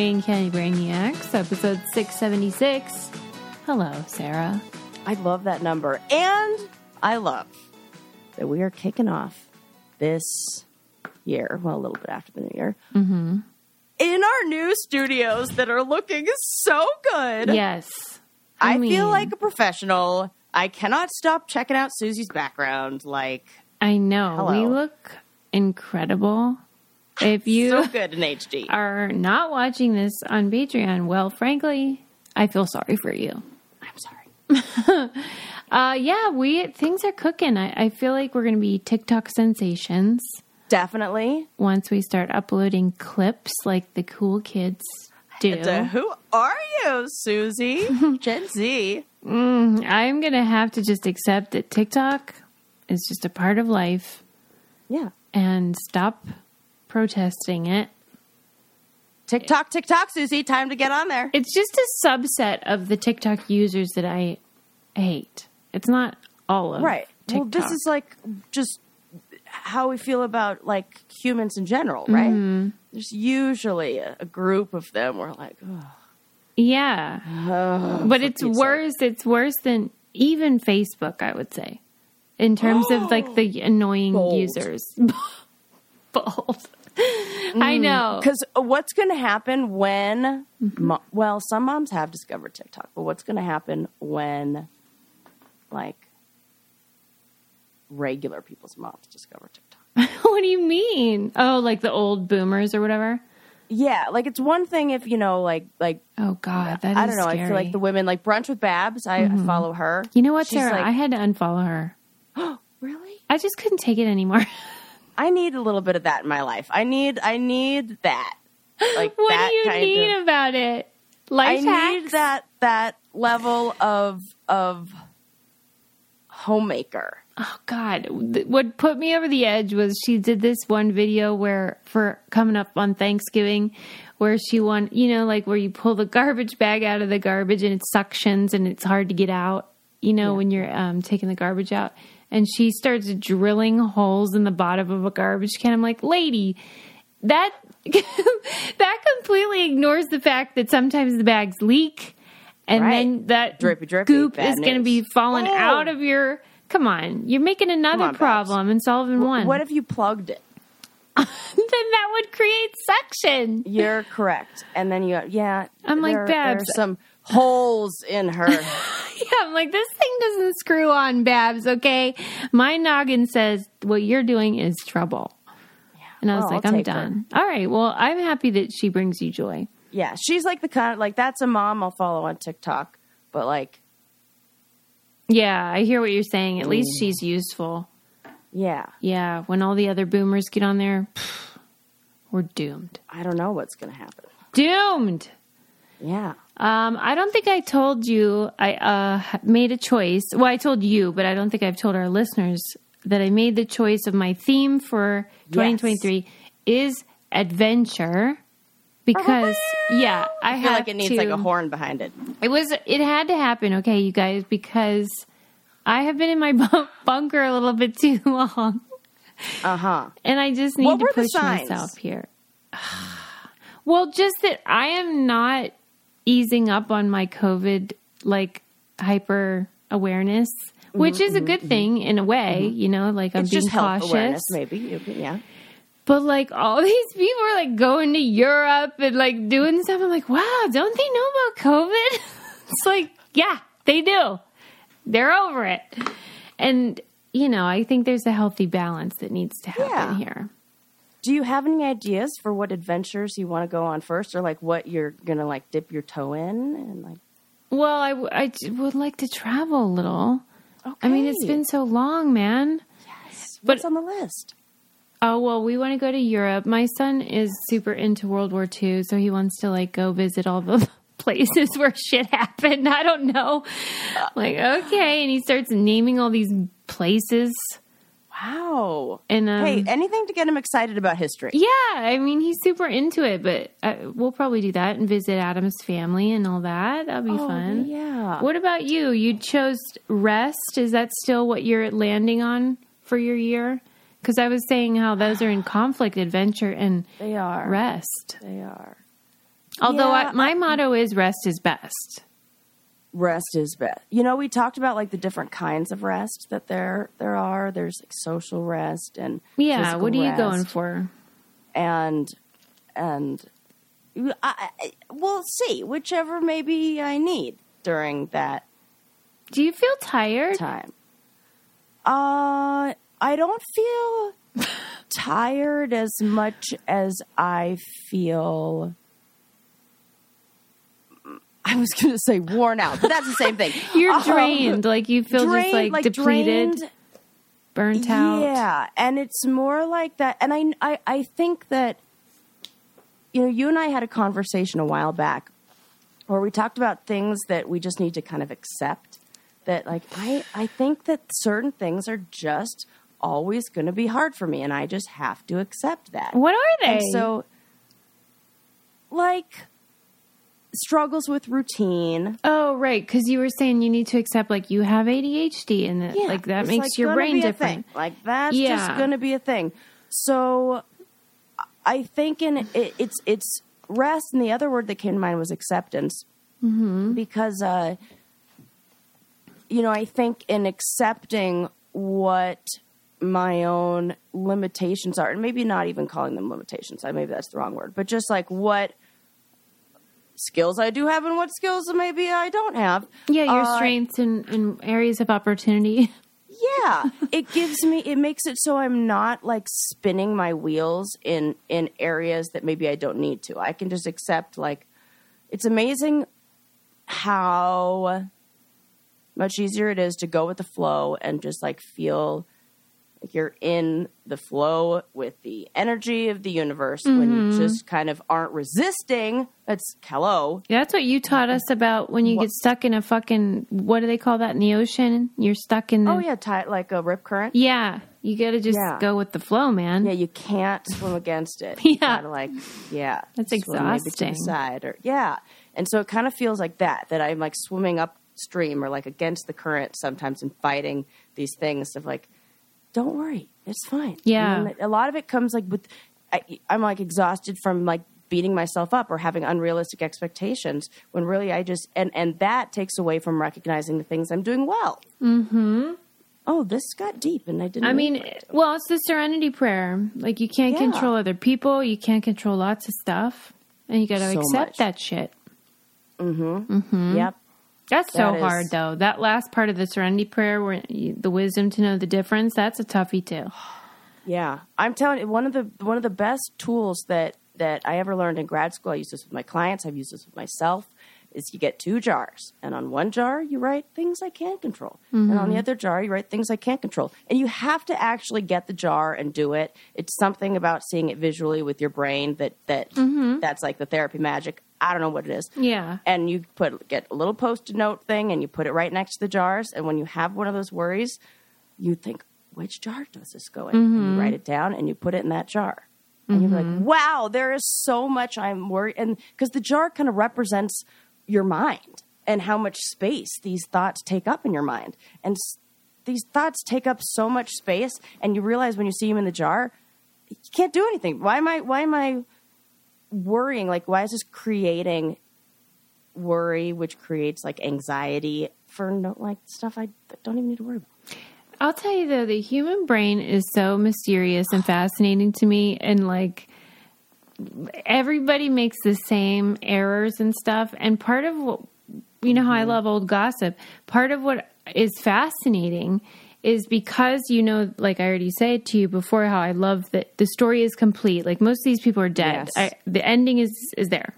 Brain Candy Brainiacs, episode 676. Hello, Sarah. I love that number. And I love that we are kicking off this year, well, a little bit after the new year, Mm-hmm. in our new studios that are looking so good. Yes. I, mean, feel like a professional. I cannot stop checking out Susie's background. Like, I know. Hello. We look incredible. If you so good in HD. are not watching this on Patreon, well, frankly, I feel sorry for you. I'm sorry. Uh, yeah, we things are cooking. I, I feel like we're going to be TikTok sensations Definitely. once we start uploading clips like the cool kids do. So who are you, Susie? Gen Z. Mm, I'm going to have to just accept that TikTok is just a part of life Yeah. and stop protesting it. TikTok, TikTok, Susie. Time to get on there. It's just a subset of the TikTok users that I hate. It's not all of Right. Well, this is like just how we feel about like humans in general, right? Mm-hmm. There's usually a, a group of them where like, oh, yeah, but it's worse. It's worse than even Facebook. I would say, in terms of like the annoying Bold. users. Bold. I know. Mm. because uh, what's going to happen when? Mm-hmm. Mo- well, some moms have discovered TikTok, but what's going to happen when, like, regular people's moms discover TikTok? what do you mean? Oh, like the old boomers or whatever. Yeah, like it's one thing if you know, like, like Oh God, that is I don't know. I feel like the women, like brunch with Babs. I, I mm-hmm. follow her. You know what, She's Sarah? like- I had to unfollow her. Oh, really? I just couldn't take it anymore. I need a little bit of that in my life. I need I need that. Like what that do you kind need of about it? Life I Life need that that level of of homemaker. Oh God! What put me over the edge was she did this one video where for coming up on Thanksgiving, where she won, you know, like where you pull the garbage bag out of the garbage and it suctions and it's hard to get out. You know, when you're um, taking the garbage out, and she starts drilling holes in the bottom of a garbage can. I'm like, lady, that that completely ignores the fact that sometimes the bags leak. And Right. then that Drippy, drippy, goop is going to be falling Oh. out of your. Come on, you're making another on, problem and solving one. What if you plugged it? then that would create suction. You're correct. And then you yeah. I'm like, there, are Babs. some holes in her. Yeah, I'm like, this thing doesn't screw on, Babs. Okay, my noggin says what you're doing is trouble. Yeah. And I was like, I'll I'm take her. done. All right, well, I'm happy that she brings you joy. yeah, she's like the kind of like that's a mom I'll follow on TikTok. But like, Yeah, I hear what you're saying. At least mm. she's useful. yeah, Yeah, when all the other boomers get on there, we're doomed. I don't know what's gonna happen. Doomed. Yeah. Um, I don't think I told you I uh, made a choice. Well, I told you, but I don't think I've told our listeners that I made the choice of my theme for 2023 is adventure. Because yeah, I, I feel like it needs to, like a horn behind it. It was it had to happen, okay, you guys, because I have been in my bu- bunker a little bit too long, Uh huh. and I just need What to push myself here. well, just that I am not easing up on my COVID like hyper awareness, which is a good thing in a way, you know, like I'm It's being just cautious. awareness, maybe. Yeah. But like all these people are like going to Europe and like doing stuff. I'm like, wow, don't they know about COVID? it's like, yeah, they do. They're over it. And, you know, I think there's a healthy balance that needs to happen Yeah. here. Do you have any ideas for what adventures you want to go on first, or like what you're gonna like dip your toe in and like? Well, I, w- I j- would like to travel a little. Okay. I mean, it's been so long, man. Yes. What's on the list? Oh, well, we want to go to Europe. My son is super into World War II, so he wants to like go visit all the places where shit happened. I don't know. Like, okay. And he starts naming all these places. Wow. And um, hey, anything to get him excited about history? yeah, I mean, he's super into it, but uh, we'll probably do that and visit Adam's family and all that. That'll be Oh, fun. Yeah. What about you? You chose rest. Is that still what you're landing on for your year? Because I was saying how those are in conflict, adventure and They are. rest. They are. Although Yeah, I, my motto is rest is best. Rest is best. You know, we talked about like the different kinds of rest that there there are. There's like social rest and Yeah, what are you going for? and and I, I, we'll see whichever maybe I need during that Do you feel tired? time. Uh, I don't feel tired as much as I feel. I was going to say worn out, but that's the same thing. You're Um, drained. Like you feel just drained, like, depleted, drained. burnt out. Yeah, and it's more like that. And I, I, I think that, you know, you and I had a conversation a while back where we talked about things that we just need to kind of accept. That, like, I, I think that certain things are just always going to be hard for me, and I just have to accept that. What are they? And so, like, struggles with routine. oh, right, because you were saying you need to accept like you have ADHD, and that, Yeah, like that makes like, your brain different. Like that's Yeah. just going to be a thing. So I think in it, it's it's rest, and the other word that came to mind was acceptance, mm-hmm. because uh, you know I think in accepting what my own limitations are, and maybe not even calling them limitations. I maybe that's the wrong word, but just like what skills I do have and what skills maybe I don't have. Yeah, your Uh, strengths and, and areas of opportunity. yeah it gives me it makes it so i'm not like spinning my wheels in in areas that maybe i don't need to i can just accept like it's amazing how much easier it is to go with the flow and just like feel you're in the flow with the energy of the universe when you mm-hmm. just kind of aren't resisting that's hello Yeah, That's what you taught us about when you get stuck in a fucking what do they call that in the ocean? You're stuck in the oh yeah tight like a rip current Yeah, you got to just Yeah. go with the flow, man. Yeah, you can't swim against it. You Yeah. gotta like, yeah, That's swim maybe to exhausting. the side, or yeah, and so it kind of feels like that. That I'm like swimming upstream or like against the current sometimes and fighting these things of like, don't worry, it's fine. Yeah. And a lot of it comes like with, I, I'm like exhausted from like beating myself up or having unrealistic expectations when really I just and and that takes away from recognizing the things I'm doing well. Mm-hmm. Oh, this got deep, and I didn't. I mean mean, well, it's the serenity prayer. Like you can't Yeah. control other people, you can't control lots of stuff, and you got to So accept much. that shit. Mhm. Mhm. Yep. That's so That is- hard, though. That last part of the serenity prayer, where you, the wisdom to know the difference, that's a toughie too. Yeah, I'm telling you, one of the one of the best tools that that I ever learned in grad school. I use this with my clients. I've used this with myself. Is you get two jars, and on one jar you write things I can control, and on the mm-hmm. other jar you write things I can't control. And you have to actually get the jar and do it. It's something about seeing it visually with your brain that that mm-hmm. that's like the therapy magic. I don't know what it is. Yeah. and you put get a little post-it note thing and you put it right next to the jars. And when you have one of those worries you think which jar does this go in? And you mm-hmm. write it down and you put it in that jar. And you're like mm-hmm. wow there is so much i'm worried. And because the jar kind of represents your mind and how much space these thoughts take up in your mind. And s- these thoughts take up so much space and you realize when you see them in the jar you can't do anything. Why am i why am i worrying like why is this creating worry which creates like anxiety for no like stuff i don't even need to worry about I'll tell you though, the human brain is so mysterious and fascinating to me, and like everybody makes the same errors and stuff. And part of what you know how I mm-hmm. love old gossip. Part of what is fascinating is because you know, like I already said to you before, how I love that the story is complete. Like most of these people are dead. Yes. I, the ending is is there.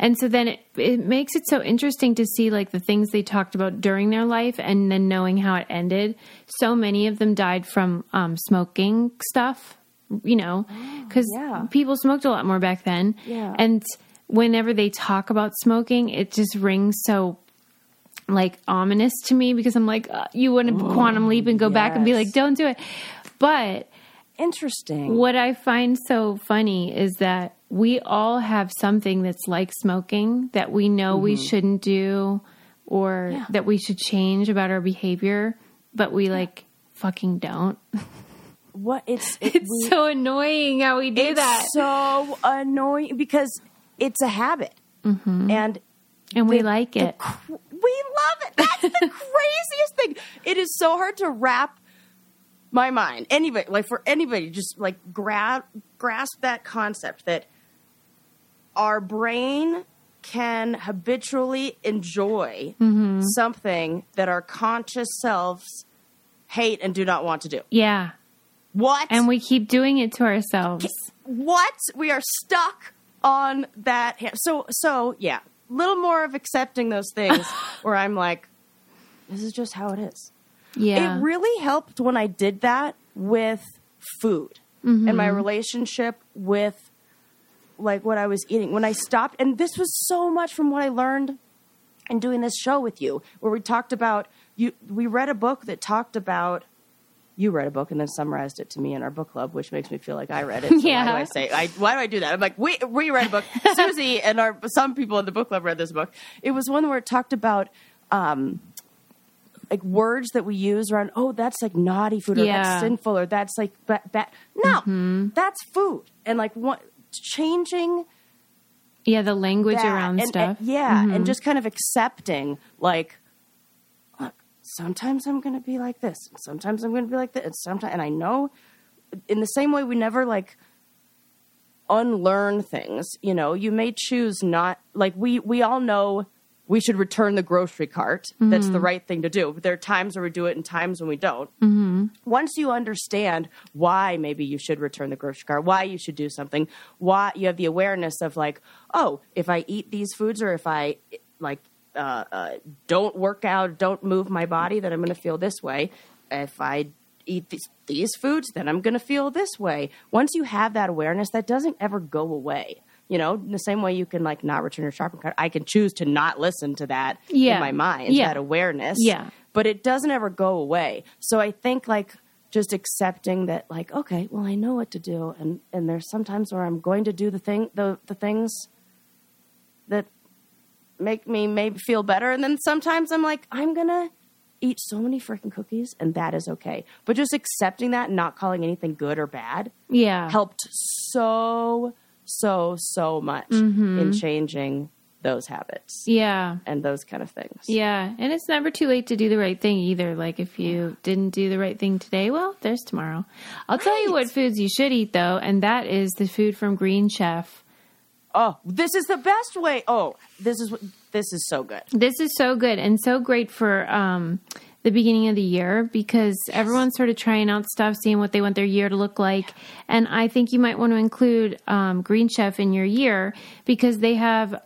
And so then it, it makes it so interesting to see like the things they talked about during their life and then knowing how it ended. So many of them died from um, smoking stuff, you know, because yeah. people smoked a lot more back then. Yeah. And whenever they talk about smoking, it just rings so like ominous to me because I'm like, uh, you want to quantum leap and go back and be like, don't do it. But interesting what I find so funny is that we all have something that's like smoking that we know we shouldn't do or Mm-hmm. Yeah. that we should change about our behavior, but we like fucking don't. what it's it, It's we- so annoying how we do it's that. so annoying because it's a habit and And we like it. cr- we love it. That's the craziest thing. It is so hard to wrap my mind. Anybody, like for anybody, just like grab grasp that concept that our brain can habitually enjoy Mm-hmm. something that our conscious selves hate and do not want to do. Yeah. What? And we keep doing it to ourselves. what we are stuck on that ha- so so yeah little more of accepting those things where i'm like this is just how it is. Yeah. it really helped when i did that with food and my mm-hmm. relationship with like what i was eating. When i stopped and this was so much from what i learned in doing this show with you where we talked about you we read a book that talked about you read a book and then summarized it to me in our book club, which makes me feel like I read it. So Why Yeah. do I say? I, why do I do that? I'm like, we we read a book. Susie and our some people in the book club read this book. It was one where it talked about. Um, like words that we use around, oh, that's like naughty food, or Yeah. that's sinful, or that's like bad. Ba-. No, that's food, and like what changing yeah, the language around and- stuff. and- yeah, and just kind of accepting, like, sometimes I'm going to be like this, and sometimes I'm going to be like this, and sometimes, and I know, in the same way, we never like unlearn things. You know, you may choose not like we we all know we should return the grocery cart. That's the right thing to do. But there are times where we do it and times when we don't. Mm-hmm. Once you understand why maybe you should return the grocery cart, why you should do something, why you have the awareness of like, oh, if I eat these foods or if I like uh, uh, don't work out, don't move my body, then I'm going to feel this way. If I eat these, these foods, then I'm going to feel this way. Once you have that awareness, that doesn't ever go away. You know, in the same way you can like not return your shopping cart, I can choose to not listen to that Yeah. in my mind, Yeah. that awareness. Yeah. But it doesn't ever go away. So I think like just accepting that like, okay, well I know what to do and and there's sometimes where I'm going to do the thing the the things that make me maybe feel better and then sometimes I'm like, I'm gonna eat so many freaking cookies and that is okay. But just accepting that and not calling anything good or bad Yeah. helped so so so much mm-hmm. in changing those habits Yeah. and those kind of things. Yeah. And it's never too late to do the right thing either. Like if you didn't do the right thing today, well, there's tomorrow. I'll tell you what foods you should eat though, and that is the food from Green Chef. Oh, this is the best way. Oh, this is this is so good. This is so good and so great for um, the beginning of the year because everyone's sort of trying out stuff, seeing what they want their year to look like. And I think you might want to include um, Green Chef in your year because they have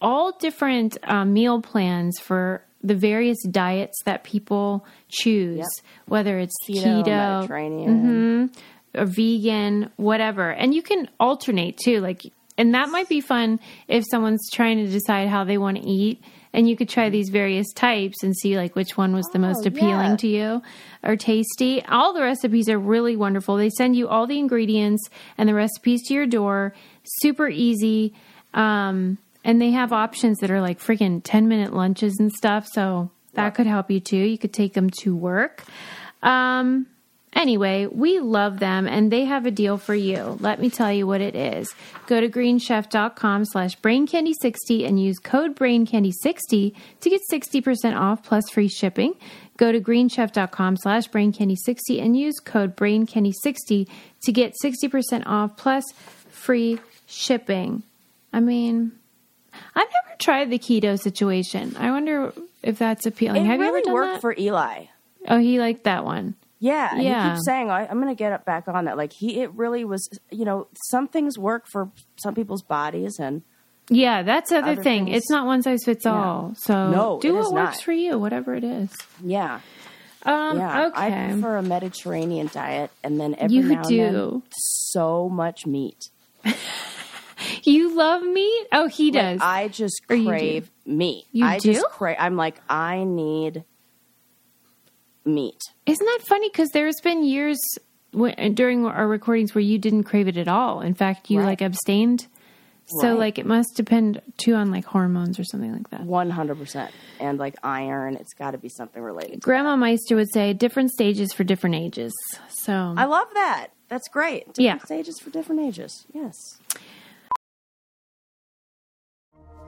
all different um, meal plans for the various diets that people choose, Yep. whether it's Keto, keto, Mediterranean. or vegan, whatever. And you can alternate too. Like, and that might be fun if someone's trying to decide how they want to eat. And you could try these various types and see like which one was the most Oh, appealing yeah. to you or tasty. All the recipes are really wonderful. They send you all the ingredients and the recipes to your door. Super easy. Um, and they have options that are like freaking 10 minute lunches and stuff. So that could help you too. You could take them to work. Um, anyway, we love them and they have a deal for you. Let me tell you what it is. Go to greenchef.com slash braincandy60 and use code braincandy60 to get 60% off plus free shipping. Go to greenchef.com slash braincandy60 and use code braincandy60 to get 60% off plus free shipping. I mean, I've never tried the keto situation. I wonder if that's appealing. It have really you ever done worked that? for Eli. oh, he liked that one. Yeah, and Yeah. he keeps saying, I, "I'm going to get up back on that." Like he, it really was. You know, some things work for some people's bodies, and Yeah, that's the other, Other thing. things- It's not one size fits all. So No, do what works not. for you, whatever it is. yeah, Um, yeah. I okay. prefer a Mediterranean diet, and then every You now and then, so much meat. you love meat? Oh, he Like, does. I just Or you crave meat. You I just do? crave. I'm like, I need meat. Isn't that funny? Because there's been years when, during our recordings where you didn't crave it at all. In fact, you Right. like abstained. So Right. like it must depend too on like hormones or something like that. One hundred percent, and like iron, it's got to be something related. Grandma Meister would say different stages for different ages. So I love that. That's great. Different Yeah. stages for different ages. Yes.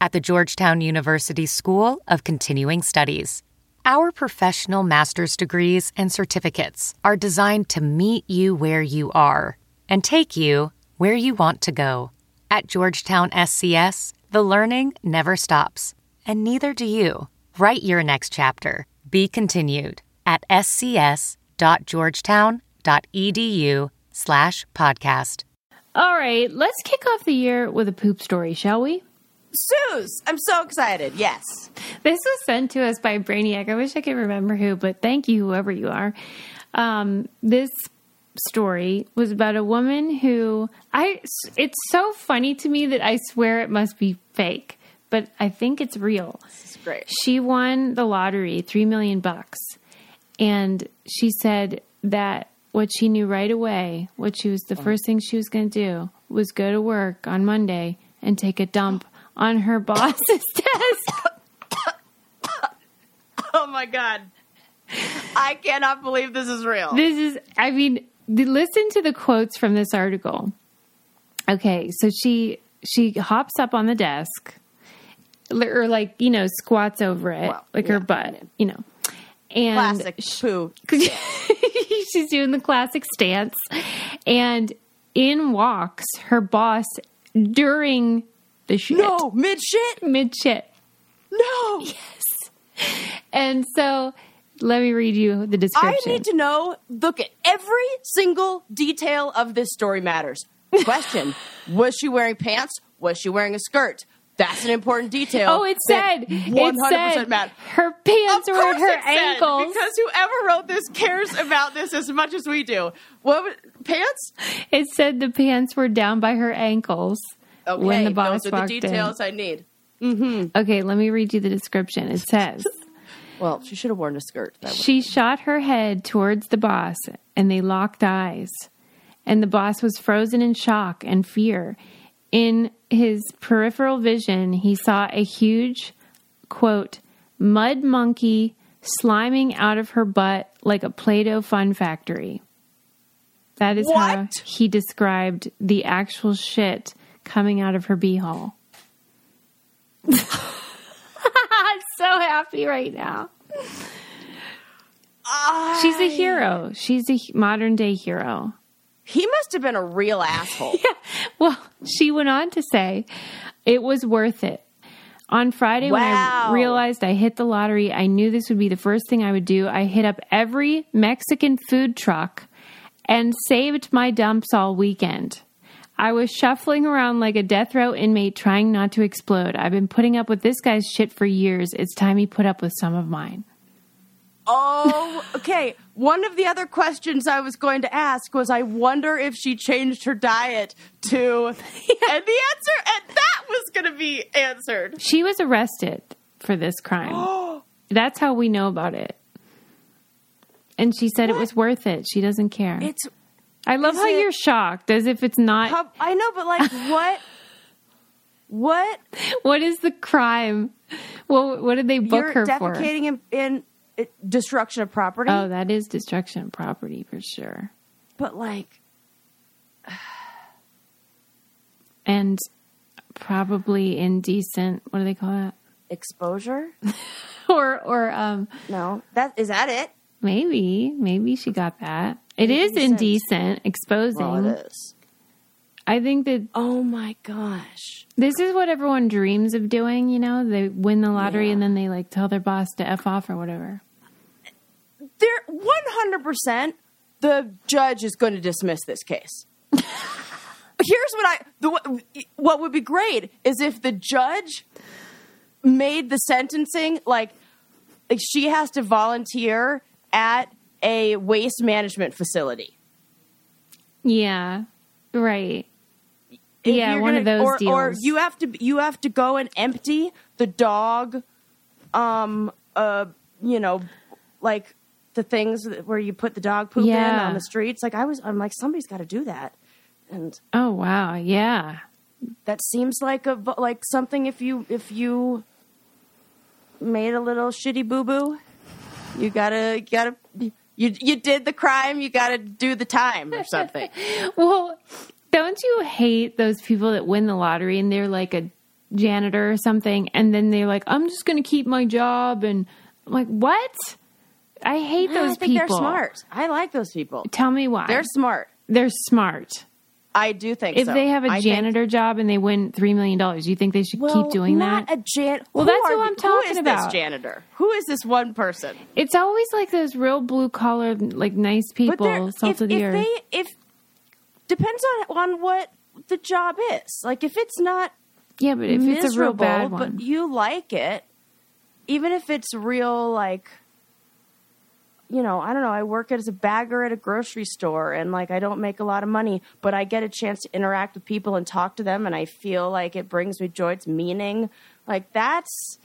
at the Georgetown University School of Continuing Studies. Our professional master's degrees and certificates are designed to meet you where you are and take you where you want to go. At Georgetown SCS, the learning never stops, and neither do you. Write your next chapter. Be continued at scs.georgetown.edu slash podcast. All right, let's kick off the year with a poop story, shall we? Suze, I'm so excited. Yes. This was sent to us by Brainiac. I wish I could remember who, but thank you, whoever you are. Um, this story was about a woman who I. It's so funny to me that I swear it must be fake, but I think it's real. This is great. She won the lottery, three million bucks, and she said that what she knew right away, what she was the first thing she was going to do, was go to work on Monday and take a dump on her boss's desk. Oh my god. I cannot believe this is real. This is, I mean, listen to the quotes from this article. Okay, so she she hops up on the desk, or like you know squats over it, Well, like yeah, her butt, you know, and Classic poo. she's doing the classic stance, and in walks her boss during the shit, No, mid shit. mid shit, No. Yes. And so let me read you the description. I need to know. Look at every single detail of this story matters. Question: Was she wearing pants? Was she wearing a skirt? That's an important detail. Oh, it said it 100% said matter. her pants Of were at her ankles. because whoever wrote this cares about this as much as we do. What pants? It said the pants were down by her ankles Okay, when the boss those are the details I need. in. Okay, let me read you the description. It says Well, she should have worn a skirt. She shot her head towards the boss, and they locked eyes. And the boss was frozen in shock and fear. In his peripheral vision, he saw a huge, quote, mud monkey sliming out of her butt like a Play Doh fun factory. That is how he described the actual shit coming out of her beehole. I'm so happy right now. She's a hero. She's a modern day hero. he must have been a real asshole. yeah. Well, she went on to say it was worth it. On Friday, when I realized I hit the lottery, I knew this would be the first thing I would do. I hit up every Mexican food truck and saved my dumps all weekend. I was shuffling around like a death row inmate trying not to explode. I've been putting up with this guy's shit for years. It's time he put up with some of mine. Oh, okay. One of the other questions I was going to ask was I wonder if she changed her diet to. And the answer, and that was going to be answered. She was arrested for this crime. That's how we know about it. And she said it was worth it. She doesn't care. It's. I love is how it- you're shocked, as if it's not. how- I know, but like, what? What? what is the crime? Well, what did they book her for? defecating in, in uh, destruction of property? Oh, that is destruction of property for sure. but like, And probably indecent. What do they call that? exposure? Or, or um, No. That is that it? maybe, maybe she got that. It is Indecent. exposing. Well, it is. I think that Oh my gosh. This is what everyone dreams of doing, you know? They win the lottery Yeah. and then they like tell their boss to F off or whatever. They're one hundred percent, the judge is going to dismiss this case. Here's what I the what would be great is if the judge made the sentencing like like she has to volunteer at a waste management facility. Yeah. Right. If Yeah, one of those or, Or you have to you have to go and empty the dog um, uh, you know, like the things where you put the dog poop in on the streets. Like I was, I'm like, somebody's got to do that, and Oh wow, yeah. that seems like a like something if you if you made a little shitty boo boo, you gotta gotta you you did the crime, you gotta do the time or something. Well, don't you hate those people that win the lottery and they're like a janitor or something, and then they're like, "I'm just going to keep my job," and I'm like, "What?" I hate those I think people. they're smart. I like those people. Tell me why. They're smart. they're smart. I do think If so. they have a I think- janitor job and they win three million dollars, you think they should well, keep doing not that? a jan. Well, who that's who I'm talking Who is about. this janitor? Who is this one person? it's always like those real blue collar, like nice people, salt if, of the if earth. they if depends on on what the job is. Like if it's not yeah, but if it's a real bad one, but you like it, even if it's real, like, you know, I don't know. I work as a bagger at a grocery store, and like, I don't make a lot of money, but I get a chance to interact with people and talk to them, and I feel like it brings me joy. It's meaning. Like that's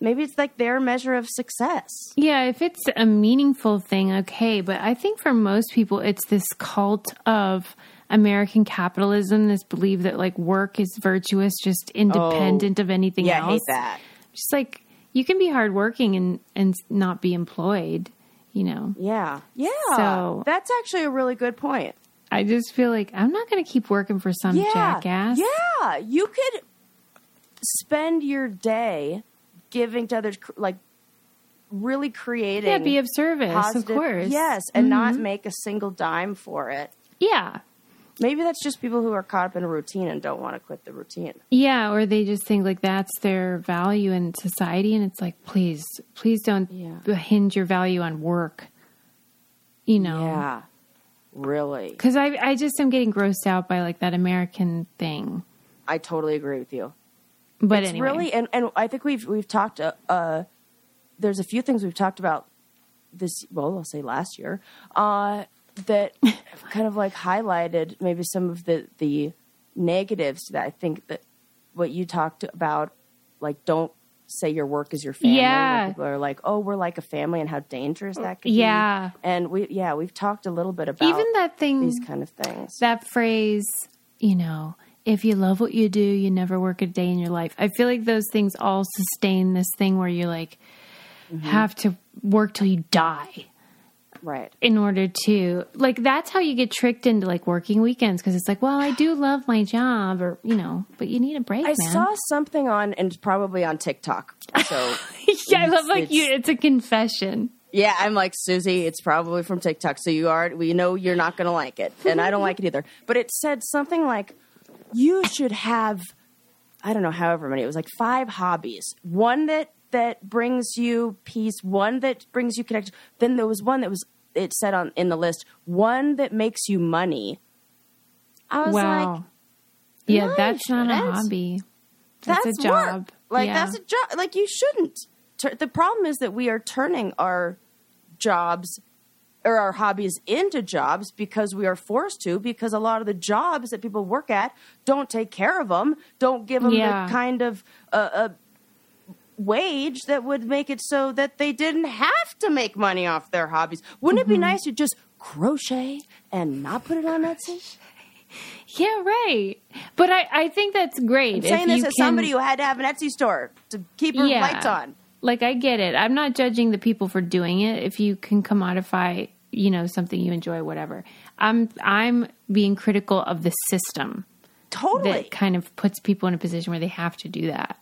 maybe it's like their measure of success. Yeah, if it's a meaningful thing, okay. But I think for most people, it's this cult of American capitalism, this belief that like work is virtuous, just independent oh, of anything Oh, Yeah, else. I hate that. Just like you can be hardworking and and not be employed. You know, Yeah, yeah. So- that's actually a really good point. I just feel like I'm not going to keep working for some yeah, jackass. Yeah, you could spend your day giving to others, like really creating. Yeah, be of service, positive- of course. Mm-hmm. Yes, and not make a single dime for it. Yeah. Maybe that's just people who are caught up in a routine and don't want to quit the routine. Yeah, or they just think like that's their value in society, and it's like, please, please don't Yeah. hinge your value on work. You know, Yeah, really. because I, I just am getting grossed out by like that American thing. I totally agree with you. But it's anyway, really and, and I think we've we've talked uh, uh there's a few things we've talked about this well I'll say last year uh that kind of like highlighted maybe some of the the negatives that I think that what you talked about like don't say your work is your family Yeah. people are like oh we're like a family and how dangerous that could Yeah. be and we yeah we've talked a little bit about even that thing, these kind of things that phrase, you know, if you love what you do, you never work a day in your life. I feel like those things all sustain this thing where you like Mm-hmm. have to work till you die. Right in order to like that's how you get tricked into like working weekends because it's like well i do love my job or you know but you need a break I man saw something on and probably on TikTok so yeah i love like you it's a confession Yeah, I'm like Susie. It's probably from TikTok, so you are. We know you're not going to like it, and I don't like it either. But it said something like, "You should have, I don't know, however many. It was like five hobbies. One that that brings you peace. One that brings you connection. Then there was one that was. It said on in the list one that makes you money. I was wow like, yeah no, that's not a hobby that's, that's a job work. Like Yeah. that's a job. Like you shouldn't. Tur- The problem is that we are turning our jobs or our hobbies into jobs because we are forced to. Because a lot of the jobs that people work at don't take care of them, don't give them Yeah. the kind of uh, uh, wage that would make it so that they didn't have to make money off their hobbies. Wouldn't it be Mm-hmm. nice to just crochet and not put it on Etsy? yeah right but i i think that's great I'm saying this as can- somebody who had to have an Etsy store to keep her Yeah. lights on. like i get it i'm not judging the people for doing it if you can commodify you know something you enjoy whatever i'm i'm being critical of the system Totally. that kind of puts people in a position where they have to do that.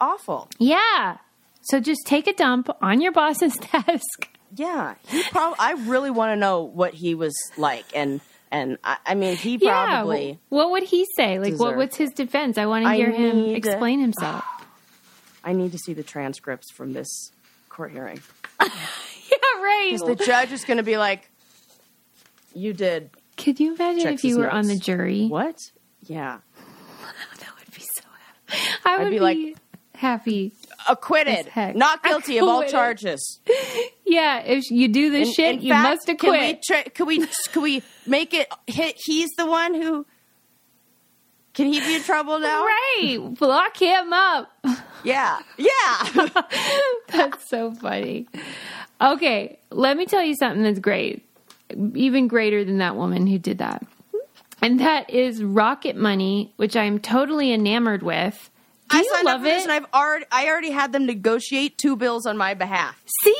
Awful. Yeah. So just take a dump on your boss's desk. Yeah. He prob- I really want to know what he was like. And, and I, I mean, he probably. wh- What would he say? Like, what, what's his defense? I want to hear him explain himself. I need to see the transcripts from this court hearing. yeah, right. Because the judge is going to be like, you did Could you imagine Checks if you were on the jury? what? Yeah. That would be so. I would be be, like- happy. Acquitted. Not guilty of all charges. Yeah, if you do this In- shit, in you fact, must Can we, acquit. tra- can we can we make it? Hit, he's the one who. Can he be in trouble now? Right. Lock him up. Yeah, yeah. That's so funny. Okay, let me tell you something that's great. Even greater than that woman who did that. And that is Rocket Money, which I'm totally enamored with. Do I you signed up love for this, it? and I've already I already had them negotiate two bills on my behalf. See?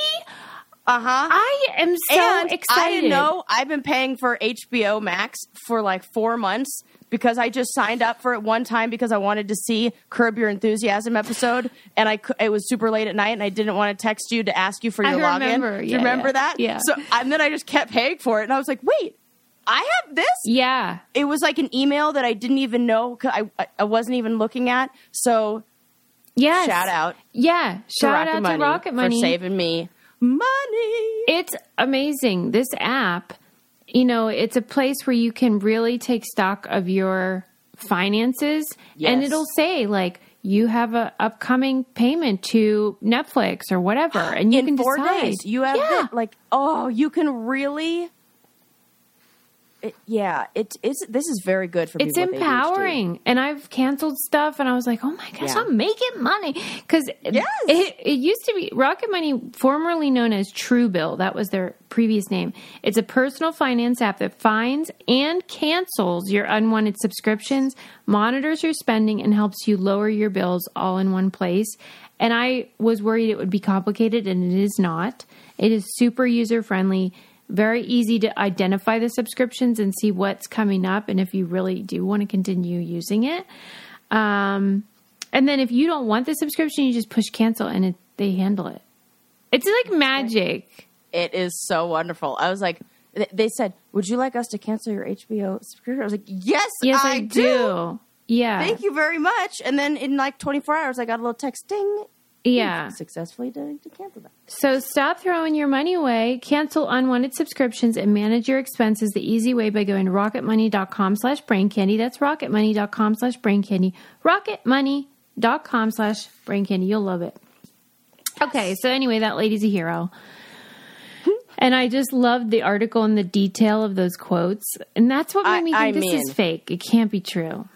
Uh huh. I am so and excited. I know I've been paying for HBO Max for like four months because I just signed up for it one time because I wanted to see Curb Your Enthusiasm episode, and I it was super late at night, and I didn't want to text you to ask you for I your login. remember. Yeah, you remember yeah. that? Yeah. So and then I just kept paying for it, and I was like, wait, I have this. Yeah. It was like an email that I didn't even know 'cause I I- wasn't even looking at. So Yes. shout out Yeah. Shout Rocket out Money to Rocket Money. for saving me money. It's amazing. This app, you know, it's a place where you can really take stock of your finances and it'll say like you have a upcoming payment to Netflix or whatever and you in can four decide. days. You have yeah. it, like oh, you can really. It, yeah, it's this is very good for it's people with ADHD. empowering and i've canceled stuff and i was like oh my gosh Yeah. i'm making money because Yes. it, it used to be rocket money formerly known as truebill that was their previous name it's a personal finance app that finds and cancels your unwanted subscriptions monitors your spending and helps you lower your bills all in one place and i was worried it would be complicated and it is not it is super user friendly very easy to identify the subscriptions and see what's coming up and if you really do want to continue using it. Um, and then if you don't want the subscription, you just push cancel and it, they handle it. It's like magic. It is so wonderful. I was like, they said, "Would you like us to cancel your HBO subscription?" I was like, "Yes, Yes, I, I, do. do. Yeah. Thank you very much." And then in like 24 hours, I got a little text, "Ding." Yeah. Successfully to, to cancel that. So stop throwing your money away, cancel unwanted subscriptions, and manage your expenses the easy way by going to rocketmoney.com slash brain candy. That's rocketmoney.com slash brain candy. Rocketmoney.com slash brain candy. You'll love it. Okay, so anyway, that lady's a hero. And I just loved the article and the detail of those quotes. And that's what made I- me think I this mean- is fake. It can't be true.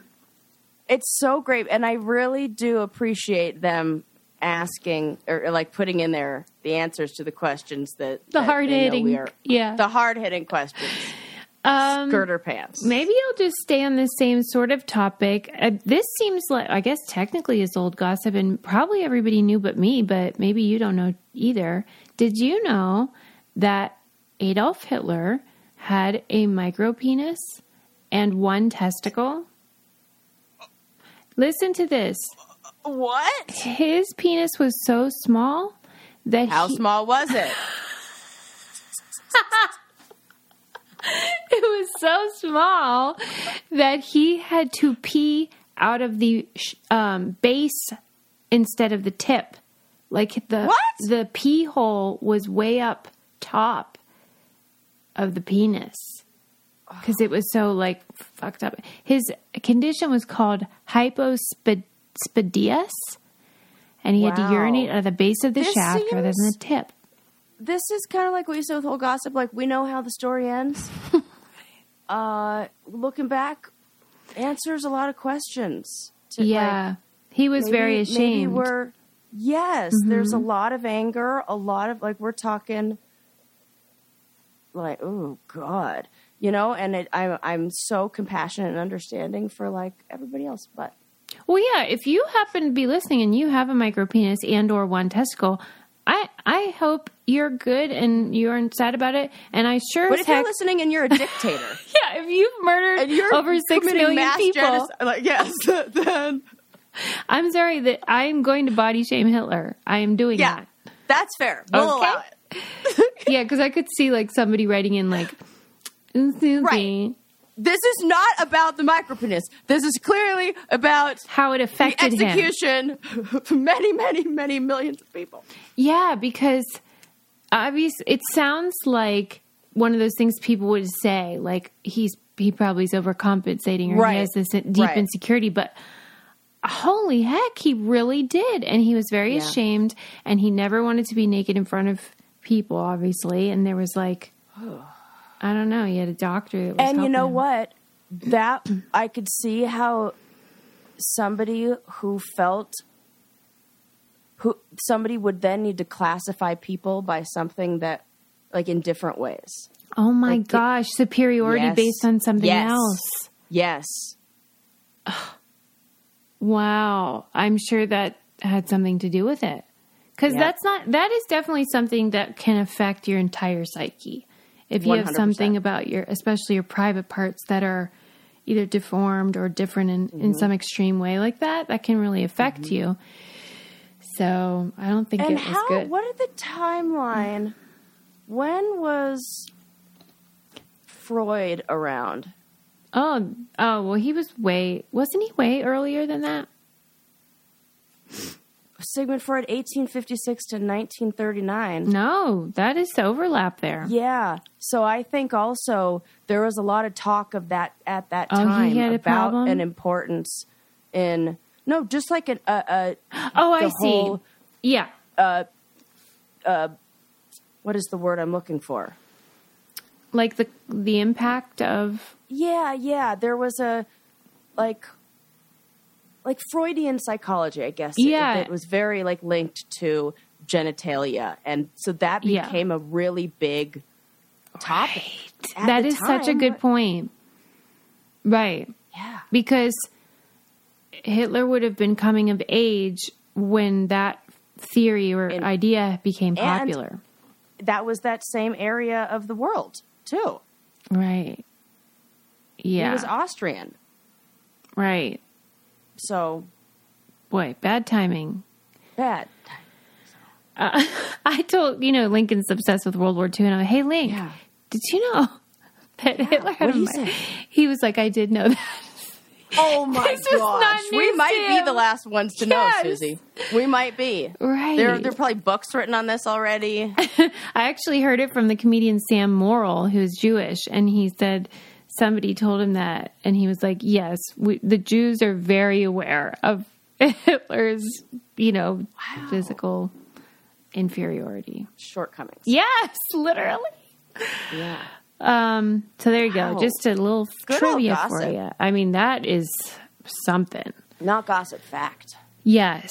It's so great, and I really do appreciate them asking or, or, like putting in there the answers to the questions that The that hard-hitting- we are- yeah. the hard hitting questions. Um, Girder pants. Maybe I'll just stay on the same sort of topic. Uh, this seems like, I guess, technically is old gossip, and probably everybody knew but me, but maybe you don't know either. Did you know that Adolf Hitler had a micro penis and one testicle? Listen to this. What? His penis was so small that How he, small was it? it was so small that he had to pee out of the um, base instead of the tip. Like the What? the pee hole was way up top of the penis because it was so like fucked up. His condition was called hypospadias, and he had to Wow. urinate at the base of the This shaft rather than the tip. this is kind of like what you said with whole gossip. Like we know how the story ends. uh, looking back, answers a lot of questions. to, like, Yeah, he was maybe- very ashamed. Mm-hmm. we're yes. There's a lot of anger. A lot of like we're talking. Like oh god, you know, and it, I'm I'm so compassionate and understanding for like everybody else, but Well, yeah. If you happen to be listening and you have a micro penis and or one testicle, I I hope you're good and you aren't sad about it. And I sure but if you're listening and you're a dictator yeah, if you've murdered and you're over six million committing million mass people, genocide- like yes, then I'm sorry that I am going to body shame Hitler. I am doing yeah, that. that's fair. We'll Okay. allow it. Yeah, because I could see like somebody writing in like, Right. Me," This is not about the micropenis. This is clearly about how it the affected him. execution of many, many, many millions of people. Yeah, because obviously it sounds like one of those things people would say, like he's he probably is overcompensating or Right. he has this deep Right. insecurity, but holy heck, he really did, and he was very Yeah. ashamed, and he never wanted to be naked in front of people, obviously, and there was like. I don't know. He had a doctor that was And you know him. what? That I could see how somebody who felt who somebody would then need to classify people by something that like in different ways. Oh my Like, gosh, superiority Yes. based on something Yes. else. Yes. Wow. I'm sure that had something to do with it. Because Yeah. that's not, that is definitely something that can affect your entire psyche. If you have 100%. something about your, especially your private parts that are either deformed or different in, Mm-hmm. in some extreme way like that, that can really affect you. So I don't think And it was how good. what are the timeline? When was Freud around? Oh, oh, well, he was way, wasn't he way earlier than that? Sigmund Freud 1856 to 1939. No, that is the overlap there. Yeah. So I think also there was a lot of talk of that at that Oh, time about an importance in no, just like an, a, a Oh, I the see. whole- yeah. Uh, uh, what is the word I'm looking for? Like the the impact of Yeah, yeah. There was a like like Freudian psychology, I guess. Yeah. It, it was very like linked to genitalia. And so that Yeah. became a really big topic. at that is such a good point. Right. Yeah. Because Hitler would have been coming of age when that theory or And- idea became and- popular. That was that same area of the world, too. right. Yeah. He was Austrian. right. So Boy, bad timing. bad. Uh, I told, you know, Lincoln's obsessed with World War II, and I'm like, hey, Link, Yeah. did you know that Hitler had What'd a he was like, I did know that. Oh my This was not gosh. We might be the last ones to Yes. know, Susie. We might be. Right. There, there are probably books written on this already. I actually heard it from the comedian Sam Morrill, who's Jewish, and he said somebody told him that, and he was like, "Yes, we, the Jews are very aware of Hitler's, you know, physical inferiority." Shortcomings. Yes, literally. Yeah. Um, so there you go, just a little Good trivia for you. I mean, that is something. Not gossip, fact. Yes.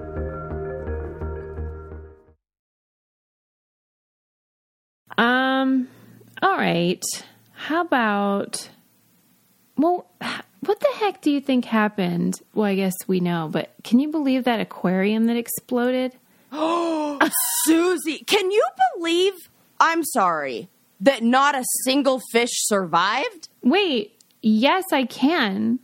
Um, all right. How about well, what the heck do you think happened? Well, I guess we know, but can you believe that aquarium that exploded? Oh, Susie, can you believe? I'm sorry that not a single fish survived. Wait, yes, I can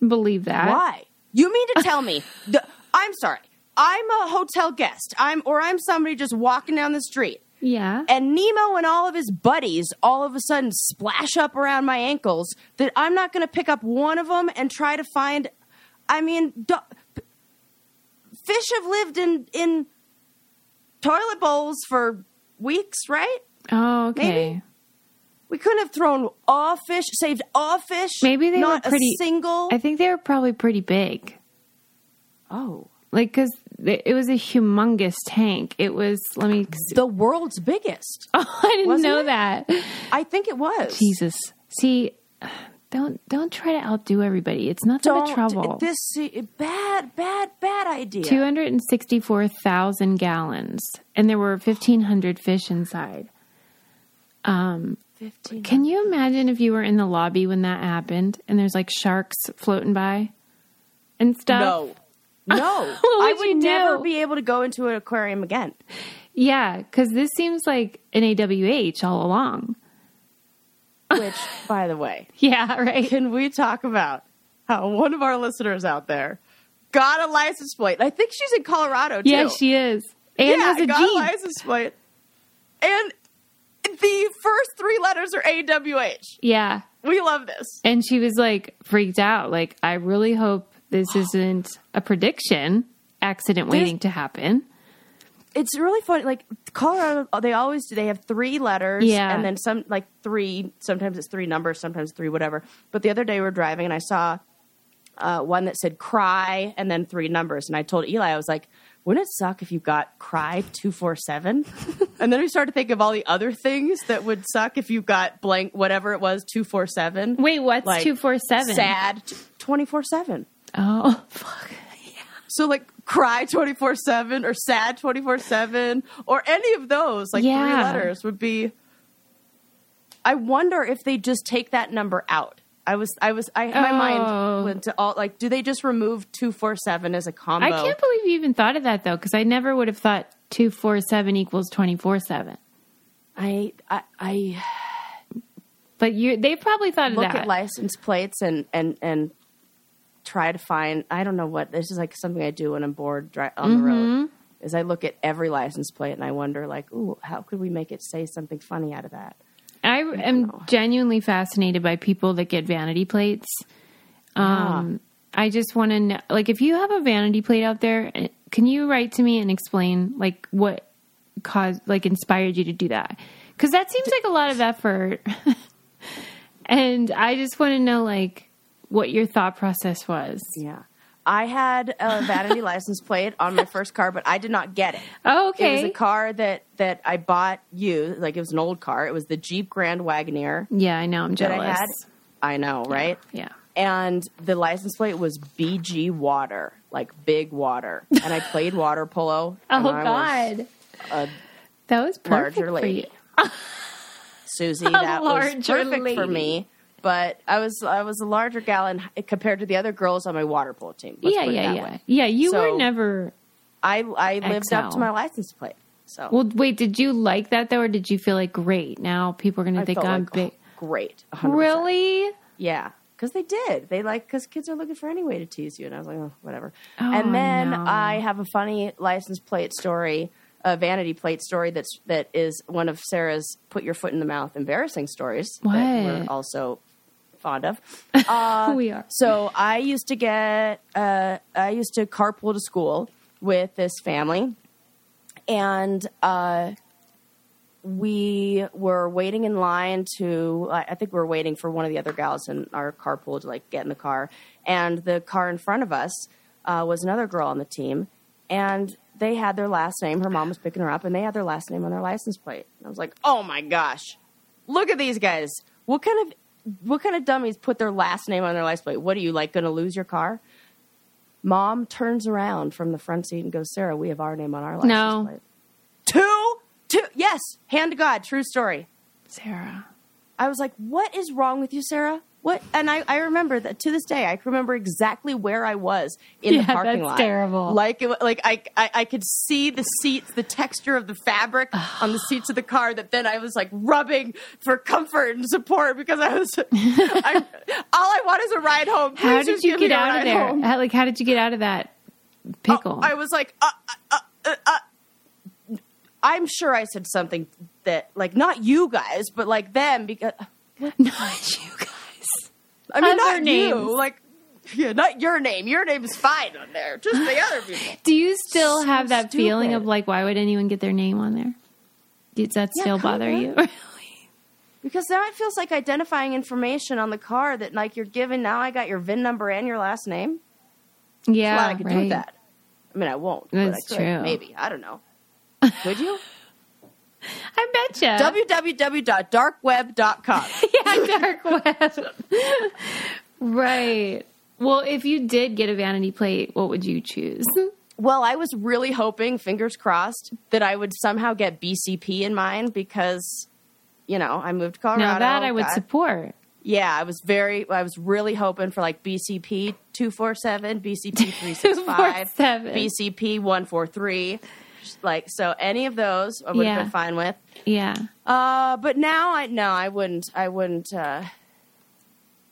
believe that. Why? You mean to tell me? The, I'm sorry. I'm a hotel guest. I'm or I'm somebody just walking down the street. Yeah. and Nemo and all of his buddies all of a sudden splash up around my ankles that I'm not going to pick up one of them and try to find. I mean, do, fish have lived in in toilet bowls for weeks, right? Oh, okay. Maybe. We couldn't have thrown all fish, saved all fish. Maybe they not were pretty a single. I think they were probably pretty big. oh, Like, because it was a humongous tank. It was, let me, the world's biggest. oh, I didn't Wasn't know it? that. I think it was. Jesus. See, don't don't try to outdo everybody. It's Don't but trouble. this bad, bad, bad idea. 264,000 gallons, and there were 1,500 fish inside. Um, fifteen. Can you imagine if you were in the lobby when that happened and there's like sharks floating by and stuff? No. No. I would never do? be able to go into an aquarium again. Yeah, because this seems like an AWH all along. Which, by the way, Yeah, right. can we talk about how one of our listeners out there got a license plate? I think she's in Colorado too. Yeah, she is. And yeah, has a got a license plate. And the first three letters are AWH. Yeah. We love this. And she was like freaked out. Like, I really hope this isn't a prediction. accident waiting to happen. it's really funny. Like Colorado, they always do. They have three letters, Yeah. and then some like three. Sometimes it's three numbers, sometimes three, whatever. But the other day we were driving, and I saw uh, one that said "cry" and then three numbers, and I told Eli, I was like, "Wouldn't it suck if you got cry two four seven? And then we started to think of all the other things that would suck if you got blank whatever it was two four seven. Wait, what's Like, two four seven? Sad twenty four seven. Oh, fuck. Yeah. So like cry 24/7 or sad 24/7 or any of those like three letters would be I wonder if they just take that number out. I was I was I my Oh. mind went to all like do they just remove 247 as a combo? I can't believe you even thought of that though, because I never would have thought two four seven equals twenty four seven. I I, I But you, they probably thought of look that. at license plates and and and try to find I don't know what this is like something I do when I'm bored dri- on the Mm-hmm. road. Is I look at every license plate and I wonder like, ooh, how could we make it say something funny out of that? I am genuinely fascinated by people that get vanity plates. Um, I just want to know, like, if you have a vanity plate out there, eh, can you write to me and explain, like, what caused, like, inspired you to do that? Because that seems like a lot of effort. and I just want to know, like, what your thought process was. Yeah. I had a vanity license plate on my first car, but I did not get it. Oh, It was a car that, that I bought you, like it was an old car. It was the Jeep Grand Wagoneer yeah, I know. I'm jealous. I had. I know, right? Yeah. And the license plate was BG Water, like big water. And I played water polo. Oh, was God. a that was perfect larger for you. Susie, that was perfect for me. But I was I was a larger gal in, compared to the other girls on my water polo team. Let's yeah, put it yeah, that yeah. way. Yeah, you So- were never I I lived up to my license plate. So Well, wait, did you like that though, or did you feel like great? Now people are going to think I'm like, big. oh, great. 100%. Really? Yeah. Because they did. They like, because kids are looking for any way to tease you. And I was like, oh, whatever. Oh, and then no. I have a funny license plate story, a vanity plate story that's, that is one of Sarah's put your foot in the mouth embarrassing stories that we're also fond of. Uh, we are. So I used to get, uh, I used to carpool to school with this family, and uh, we were waiting in line to. I think we were waiting for one of the other gals in our carpool to like get in the car, and the car in front of us uh, was another girl on the team, and they had their last name. Her mom was picking her up, and they had their last name on their license plate. And I was like, "Oh my gosh, look at these guys! What kind of what kind of dummies put their last name on their license plate? What are you like going to lose your car?" Mom turns around from the front seat and goes, "Sarah, we have our name on our license plate." No. plate." Two, two, yes, hand to God, true story. Sarah. I was like, "What is wrong with you, Sarah?" What? And I, I remember that to this day. I can remember exactly where I was in Yeah, the parking that's lot. terrible. Like, it, like I, I, I could see the seats, the texture of the fabric on the seats of the car. That then I was like rubbing for comfort and support because I was. I, all I want is a ride home. How did you get out of there? How, like, how did you get out of that pickle? I was like, uh, uh, uh, uh. I'm sure I said something that, like, not you guys, but like them, because Not you guys. I mean, Other not names. you, like, yeah, not your name. Your name is fine on there. Just the other people. Do you still So have that feeling of like, why would anyone get their name on there? Does that Yeah, still bother you? Because now it feels like identifying information on the car that, like, you're given. Now I got your VIN number and your last name. yeah, I could do right. that. I mean, I won't. That's but I could, true. Maybe I don't know. Could you? I betcha. www.darkweb.com. yeah, dark web. right. Well, if you did get a vanity plate, what would you choose? Well, I was really hoping, fingers crossed, that I would somehow get BCP in mine because, you know, I moved to Colorado. now that I would got- support. Yeah, I was very, I was really hoping for like BCP 247, BCP 365, 247. BCP 143. Like, so any of those I would have Yeah. been fine with. Yeah. Uh, but now I, no, I wouldn't, I wouldn't, uh,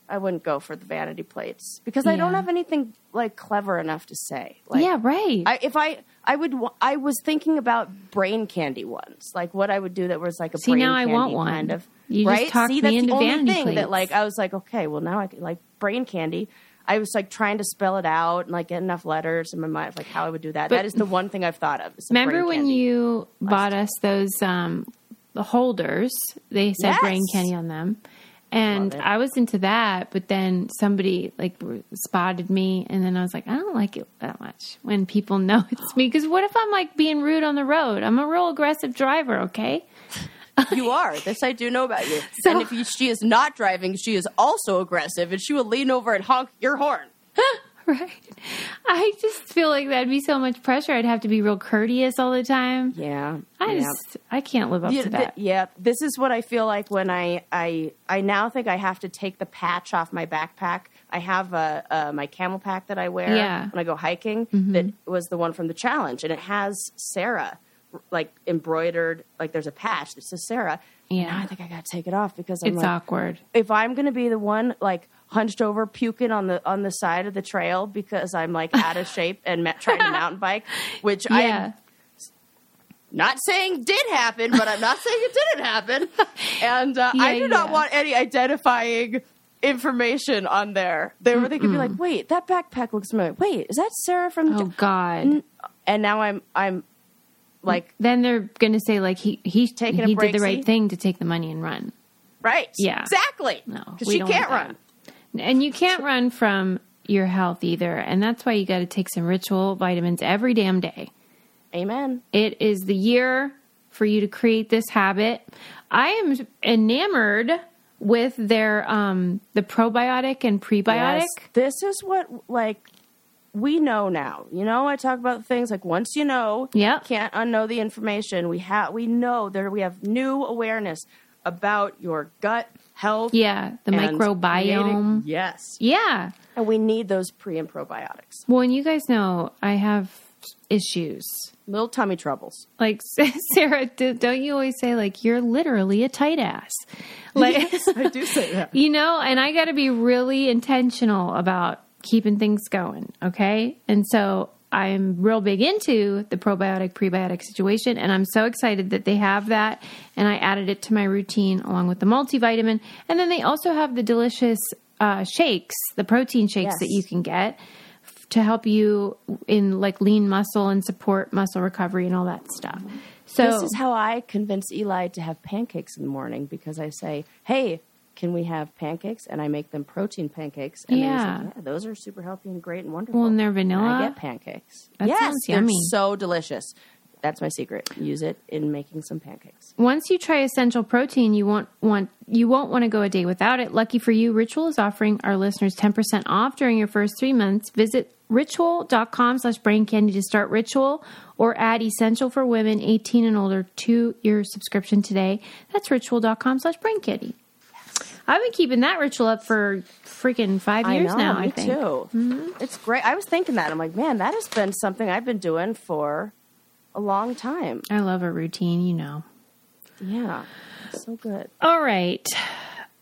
I wouldn't go for the vanity plates because I don't have anything like clever enough to say. Like, yeah, right. I, if I, I would, I was thinking about brain candy ones, like what I would do that was like a brain. See, brain now I want one. kind of, You just right? See, me that's into the only vanity thing that like I was like, okay, well now I could, like brain candy. I was like trying to spell it out and like get enough letters in my mind of like how I would do that. But- that is the one thing I've thought of. Remember when you bought us those um, the holders? They said Yes. brain candy on them. And I was into that, but then somebody like spotted me, and then I was like, I don't like it that much when people know it's me. Because what if I'm like being rude on the road? I'm a real aggressive driver, okay? You are. This I do know about you. So- and if you, she is not driving, she is also aggressive, and she will lean over and honk your horn. Right. I just feel like that'd be so much pressure. I'd have to be real courteous all the time. Yeah, I yeah. just I can't live up Yeah, to th- that. yeah, this is what I feel like when I I I now think I have to take the patch off my backpack. I have a, uh my CamelBak that I wear Yeah. Mm-hmm. when I go hiking. That was the one from the challenge, and it has Sarah like embroidered. Like there's a patch that says Sarah. Yeah. Now I think I got to take it off because I'm It's like, awkward. if I'm going to be the one like hunched over puking on the on the side of the trail because I'm like out of shape and ma- trying to mountain bike, which Yeah. I'm not saying did happen, but I'm not saying it didn't happen. And uh, I Yeah, do not want any identifying information on there. They were they could be like, wait, that backpack looks familiar. Wait, is that Sarah from? the Oh God. And now I'm I'm like Then they're gonna say like he he Taking he did the right thing to take the money and run. right, Yeah. exactly. No, because she can't run. And you can't run from your health either, and that's why you got to take some ritual vitamins every damn day. Amen. It is the year for you to create this habit. I am enamored with their um the probiotic and prebiotic. Yes, this is what like we know now. You know, I talk about things like once you know, Yep. can't unknow the information. We have we know there we have new awareness about your gut health. Yeah, the microbiome. creating- yes, Yeah. and we need those pre and probiotics. Well, and you guys know I have issues. Little tummy troubles. Like Sarah, do- don't you always say like you're literally a tight ass? Like I do say that. you know, and I got to be really intentional about keeping things going, okay? And so I'm real big into the probiotic prebiotic situation and I'm so excited that they have that and I added it to my routine along with the multivitamin. And then they also have the delicious uh, shakes, the protein shakes Yes. that you can get f- to help you in like lean muscle and support muscle recovery and all that stuff. So This is how I convince Eli to have pancakes in the morning because I say, "Hey, can we have pancakes?" And I make them protein pancakes. And Yeah. like, yeah, those are super healthy and great and wonderful. Well, and they're And vanilla. I get pancakes. That yes, sounds they're so delicious. That's my secret. Use it in making some pancakes. Once you try essential protein, you won't want you won't want to go a day without it. Lucky for you, Ritual is offering our listeners 10% off during your first three months. Visit ritual.com slash brain candy to start Ritual or add Essential for Women 18 and older to your subscription today. That's ritual.com slash brain candy. I've been keeping that ritual up for freaking five years I know, now, me I think. Mm-hmm. too. It's great. I was thinking that. I'm like, man, that has been something I've been doing for a long time. I love a routine, you know. Yeah, so good. All right.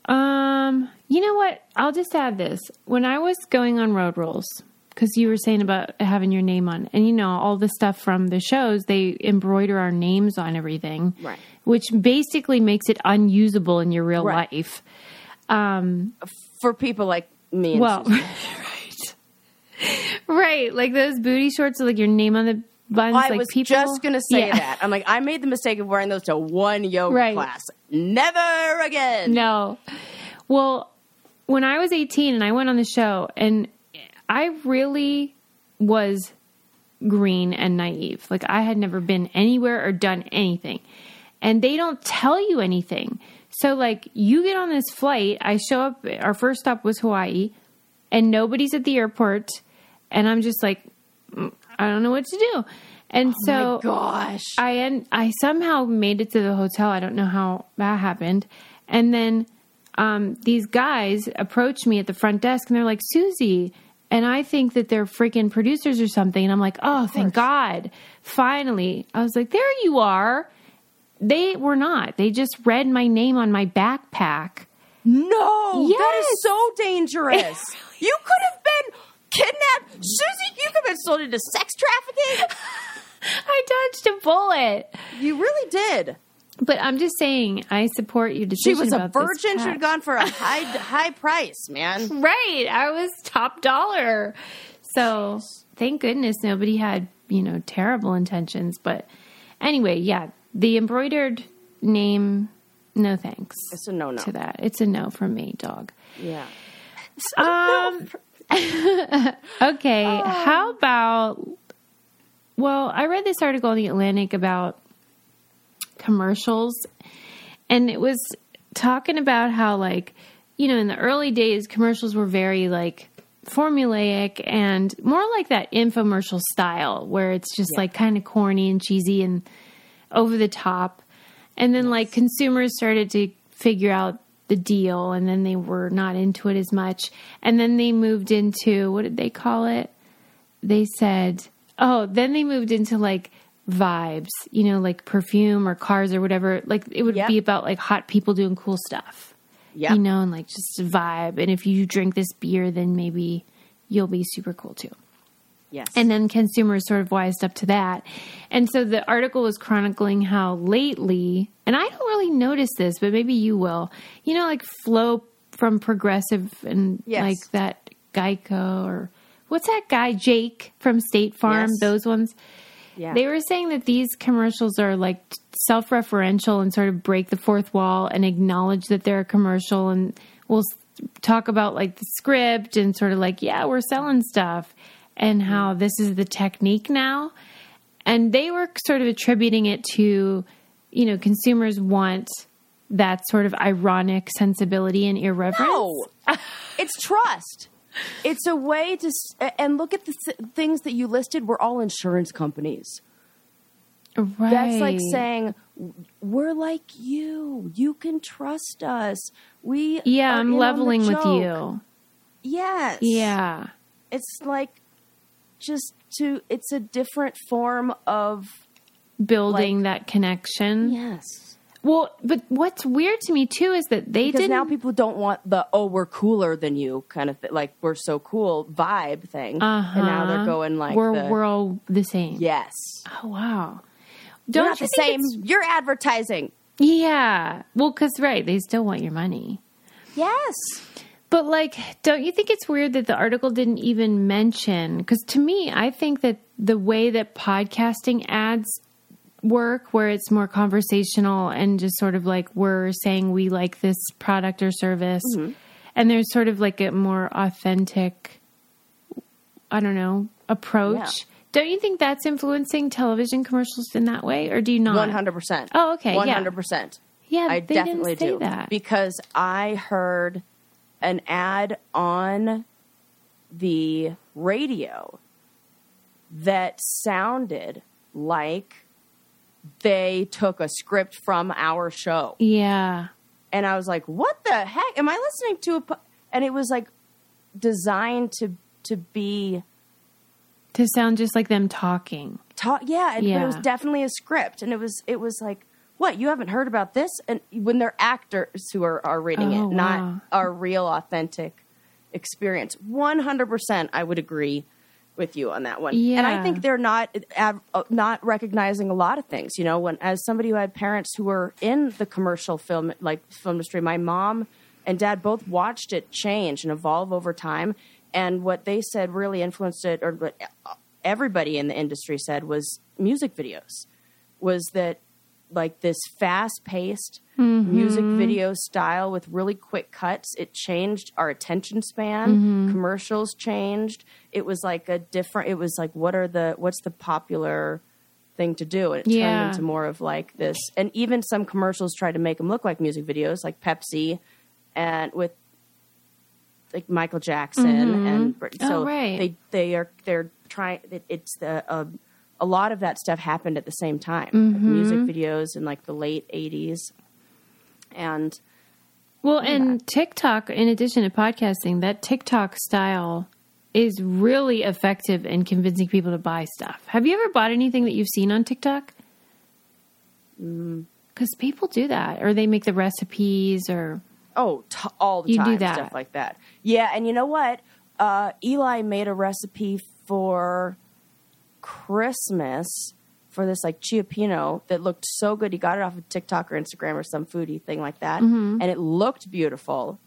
Um, you know what? I'll just add this. When I was going on road rules, because you were saying about having your name on, and you know, all the stuff from the shows, they embroider our names on everything, Right. Which basically makes it unusable in your real Right. life. Um, For people like me. And well, right, right, like those booty shorts with like your name on the buttons. I like was people, just gonna say Yeah. that. I'm like, I made the mistake of wearing those to one yoga Right. class. Never again. No. Well, when I was 18 and I went on the show, and I really was green and naive. Like, I had never been anywhere or done anything. And they don't tell you anything. So, like, you get on this flight, I show up, our first stop was Hawaii, and nobody's at the airport. And I'm just like, mm, I don't know what to do. And so, Gosh. I en- I somehow made it to the hotel. I don't know how that happened. And then um, these guys approached me at the front desk and they're like, Susie. And I think that they're freaking producers or something. And I'm like, oh, thank God. Finally. I was like, there you are. They were not. They just read my name on my backpack. No, that Yes. is so dangerous. you could have been kidnapped, Susie. You could have been sold into sex trafficking. I dodged a bullet. you really did. But I'm just saying, I support your She was a virgin. She'd gone for a high high price, man. Right. I was top dollar. So thank goodness nobody had, you know, terrible intentions. But anyway, yeah, the embroidered name, no thanks It's a no no. to that. It's a no from me, dog. Yeah. Um, okay. How about, well, I read this article in the Atlantic about commercials, and it was talking about how, like, you know, in the early days, commercials were very, like, formulaic and more like that infomercial style where it's just like kind of corny and cheesy and over the top. And then like consumers started to figure out the deal and then they were not into it as much. And then they moved into what did they call it? They said, oh, then they moved into like vibes, you know, like perfume or cars or whatever. Like it would Yep. be about like hot people doing cool stuff Yeah. you know, and like just a vibe. And if you drink this beer, then maybe you'll be super cool too. Yes. And then consumers sort of wised up to that. And so the article was chronicling how lately, and I don't really notice this, but maybe you will, you know, like Flow from Progressive and Yes. like that Geico or what's that guy, Jake from State Farm, Yes. those ones. yeah. They were saying that these commercials are like self referential and sort of break the fourth wall and acknowledge that they're a commercial and we'll talk about like the script and sort of like, yeah, we're selling stuff and mm-hmm. how this is the technique now. And they were sort of attributing it to, you know, consumers want that sort of ironic sensibility and irreverence. No, it's trust. It's a way to, and look at the things that you listed were all insurance companies. Right. That's like saying, we're like you. You can trust us. We yeah, I'm in on the leveling with you. Yes. Yeah. It's like just to. It's a different form of Building that connection. yes. Well, but what's weird to me too is that they Because didn't. now people don't want the oh we're cooler than you kind of thing, like we're so cool vibe thing, uh-huh. and now they're going like we're the, we're all the same. yes. Oh wow. We're Don't not you the think same. it's- You're advertising. Yeah. Well, because right, they still want your money. Yes. But like, don't you think it's weird that the article didn't even mention? Because to me, I think that the way that podcasting ads work, where it's more conversational and just sort of like we're saying we like this product or service, Mm-hmm. and there's sort of like a more authentic, I don't know, approach. Yeah. Don't you think that's influencing television commercials in that way, or do you not? One hundred percent. Oh, okay. One hundred percent. Yeah, I definitely do that. because I heard an ad on the radio that sounded like they took a script from our show. yeah. and I was like, "What the heck? Am I listening to a?" Po-? And it was like designed to to be To sound just like them talking. talk. Yeah, but it was definitely a script, and it was it was like, "What? You haven't heard about this?" And when they're actors who are are reading Oh, it, not wow. our real authentic experience. One hundred percent, I would agree with you on that one. And I think they're not uh, not recognizing a lot of things. You know, when as somebody who had parents who were in the commercial film like film industry, my mom and dad both watched it change and evolve over time. And what they said really influenced it, or what everybody in the industry said was music videos. Was that like this fast paced mm-hmm. music video style with really quick cuts. It changed our attention span. Mm-hmm. Commercials changed. It was like a different. It was like what are the what's the popular thing to do, and it Yeah. turned into more of like this. And even some commercials tried to make them look like music videos, like Pepsi, and with like Michael Jackson mm-hmm. and Brit- Oh, so right. they they are they're trying. It, it's the uh, a lot of that stuff happened at the same time. Like music videos in like the late '80s, and Well, and TikTok, in addition to podcasting, that TikTok style is really effective in convincing people to buy stuff. Have you ever bought anything that you've seen on TikTok? Because people do that, or they make the recipes, or oh, t- all the You do that. stuff like that. Yeah, and you know what? Uh, Eli made a recipe for Christmas for this like cioppino that looked so good. He got it off of TikTok or Instagram or some foodie thing like that, and it looked beautiful.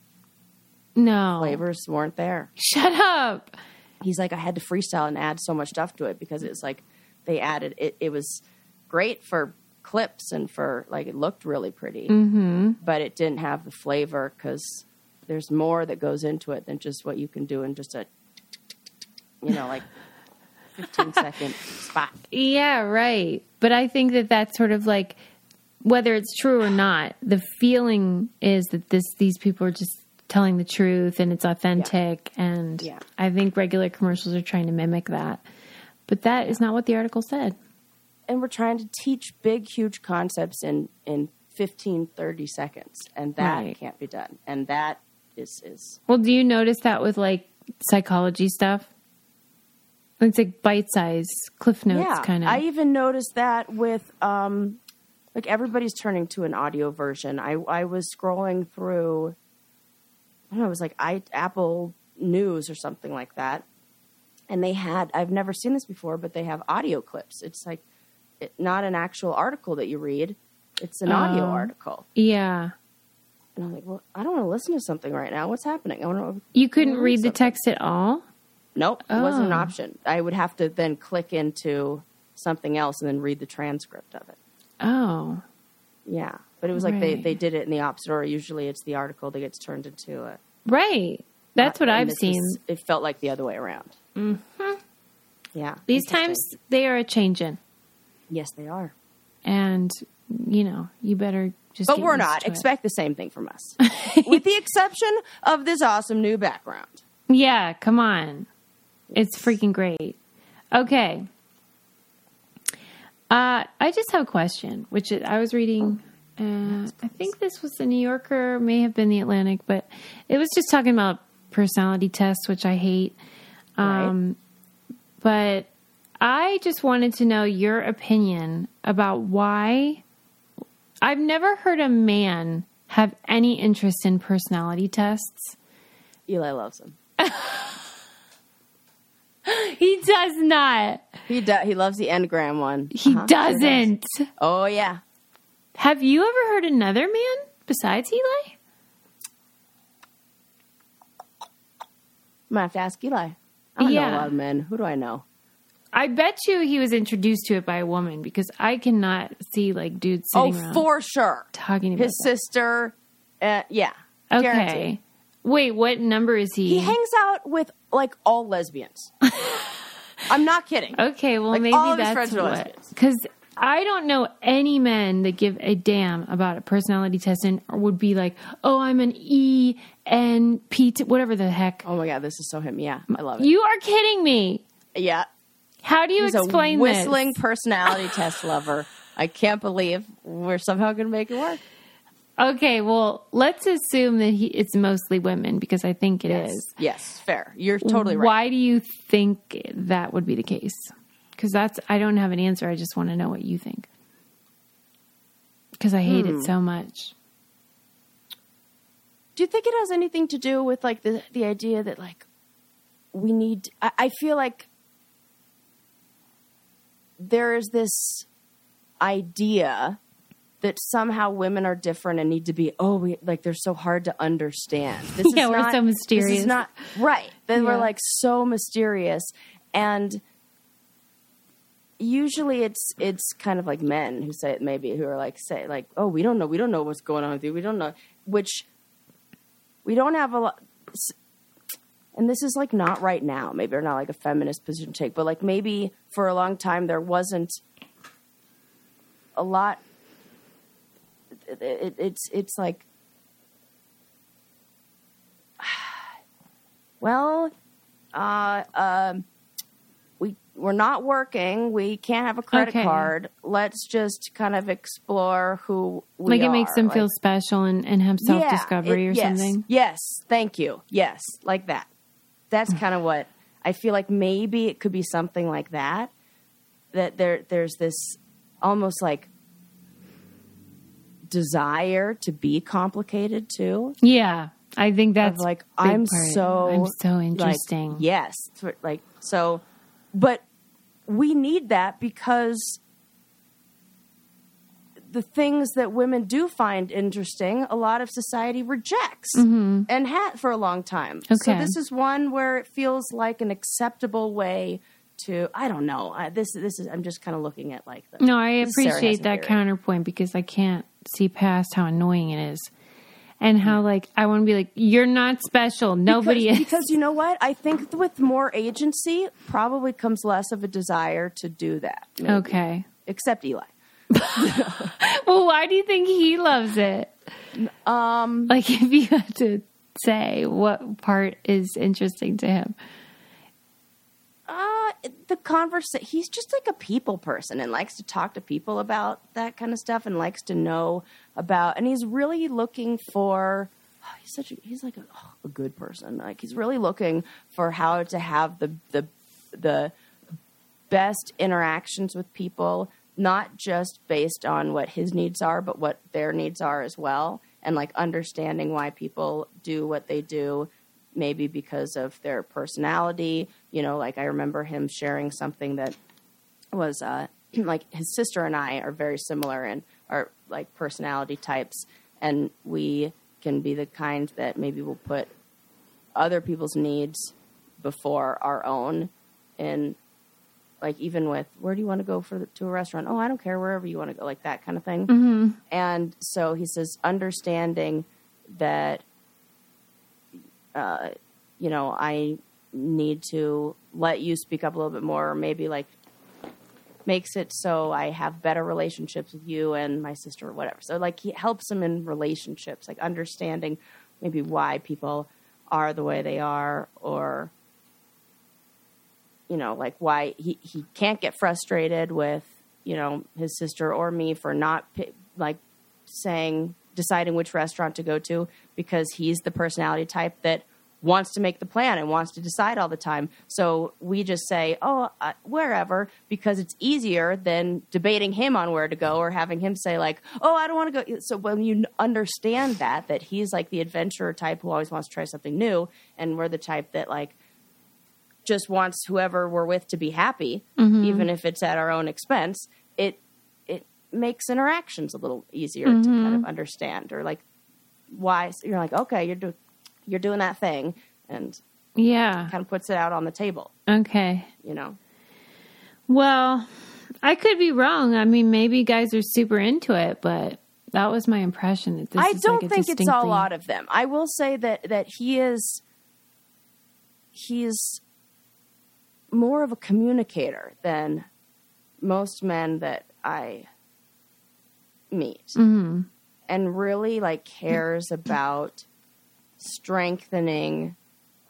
No. Flavors weren't there. Shut up. He's like, I had to freestyle and add so much stuff to it because it's like they added it. It was great for clips and for like it looked really pretty, mm-hmm. but it didn't have the flavor because there's more that goes into it than just what you can do in just a you know like 15 second spot. Yeah, right. But I think that that's sort of like whether it's true or not, the feeling is that this these people are just telling the truth and it's authentic and Yeah. I think regular commercials are trying to mimic that. But that is not what the article said. and we're trying to teach big huge concepts in in 15 30 seconds and that Right. can't be done and that is is Well, do you notice that with like psychology stuff? It's like bite size cliff notes yeah kind of. i even noticed that with um like everybody's turning to an audio version i i was scrolling through i don't know it was like i apple news or something like that and they had i've never seen this before but they have audio clips it's like it, not an actual article that you read it's an audio Oh. article yeah. and i'm like well i don't want to listen to something right now what's happening i want to You couldn't read the text at all? Nope, it wasn't an Oh. option. I would have to then click into something else and then read the transcript of it. Oh. Yeah, but it was like they, Right. they did it in the opposite order. Usually, it's the article that gets turned into a. Right. That's what and I've seen. was- it felt like the other way around. Mm-hmm. Yeah, These times they are a changing. yes, they are. And you know, you better just But we're not. to it. Expect the same thing from us, with the exception of this awesome new background. Yeah, come on. It's freaking great. Okay. Uh, I just have a question, which is, I was reading. Uh, I think this was the New Yorker, may have been the Atlantic, but it was just talking about personality tests, which I hate. Um, But I just wanted to know your opinion about why I've never heard a man have any interest in personality tests. Eli loves them. He does not. He does. He loves the enneagram one. He Uh-huh, sure does. doesn't. Oh yeah. Have you ever heard another man besides Eli? I'm gonna have to ask Eli. I don't know Yeah. a lot of men. Who do I know? I bet you he was introduced to it by a woman because I cannot see like dudes sitting oh, for sure. talking about His sister. Uh, yeah. that. Guaranteed. Okay. Wait, what number is he? He hangs out with like all lesbians. I'm not kidding. okay, well Like, maybe all of that's friends are what. lesbians. Because I don't know any men that give a damn about a personality test and would be like, "Oh, I'm an E N P T, whatever the heck." Oh my god, this is so him. Yeah, I love it. You are kidding me. yeah, How do you he's explain a whistling this? personality test lover. I can't believe we're somehow going to make it work. Okay, well, let's assume that he it's mostly women because I think it is. yes. Yes, fair. You're totally right. Why do you think that would be the case? Because that's I don't have an answer. I just want to know what you think. Because I hate Hmm. it so much. Do you think it has anything to do with like the the idea that like we need? I, I feel like there is this idea that somehow women are different and need to be oh we like they're so hard to understand. This Yeah, is we're not, so This mysterious. is not right. Then Yeah. we're like so mysterious and usually it's it's kind of like men who say it maybe who are like say like oh we don't know we don't know what's going on with you we don't know which we don't have a lot and this is like not right now maybe or not like a feminist position to take but like maybe for a long time there wasn't a lot it, it, it's it's like well uh um we we're not working we can't have a credit Okay. card let's just kind of explore who we like it makes are. them Like, feel special and, and have self discovery it- or yes, something. Yes, thank you. Yes, like that. That's kind of what I feel like. Maybe it could be something like that. That there, there's this almost like desire to be complicated too. Yeah, I think that's like I'm part. so I'm so like, interesting. yes, it's like so, but we need that because the things that women do find interesting, a lot of society rejects Mm-hmm. and had for a long time. So this is one where it feels like an acceptable way to. I don't know. I, this this is. I'm just kind of looking at like the. No, I this is Sarah has appreciate that theory. counterpoint because I can't see past how annoying it is. And how like I want to be like you're not special. Nobody because, is. because you know what? I think with more agency, probably comes less of a desire to do that. maybe. okay. Except Eli. Well, why do you think he loves it? Um like if you had to say what part is interesting to him. Uh, the conversation. He's just like a people person and likes to talk to people about that kind of stuff and likes to know about. And he's really looking for. oh, he's such a. He's like a, oh, a good person. Like he's really looking for how to have the the the best interactions with people, not just based on what his needs are, but what their needs are as well, and like understanding why people do what they do, maybe because of their personality. You know, like I remember him sharing something that was uh, like his sister and I are very similar in our like personality types, and we can be the kind that maybe will put other people's needs before our own. And like even with where do you want to go for the, to a restaurant? Oh i don't care wherever you want to go like that kind of thing and so he says understanding that uh, you know i need to let you speak up a little bit more or maybe like makes it so i have better relationships with you and my sister or whatever. So like he helps him in relationships like understanding maybe why people are the way they are or you know, like why he, he can't get frustrated with, you know, his sister or me for not like saying, deciding which restaurant to go to because he's the personality type that wants to make the plan and wants to decide all the time. So we just say, oh, uh, wherever, because it's easier than debating him on where to go or having him say, like, oh, I don't want to go. So when you understand that, that he's like the adventurer type who always wants to try something new, and we're the type that, like, just wants whoever we're with to be happy, even if it's at our own expense, it it makes interactions a little easier to kind of understand or like why so you're like okay you're doing you're doing that thing and Yeah. kind of puts it out on the table, Okay. you know. Well, I could be wrong. I mean, maybe guys are super into it, but that was my impression. That this I is don't like think it's a lot of them. I will say that that he is he's more of a communicator than most men that I meet, Mm-hmm. and really like cares about strengthening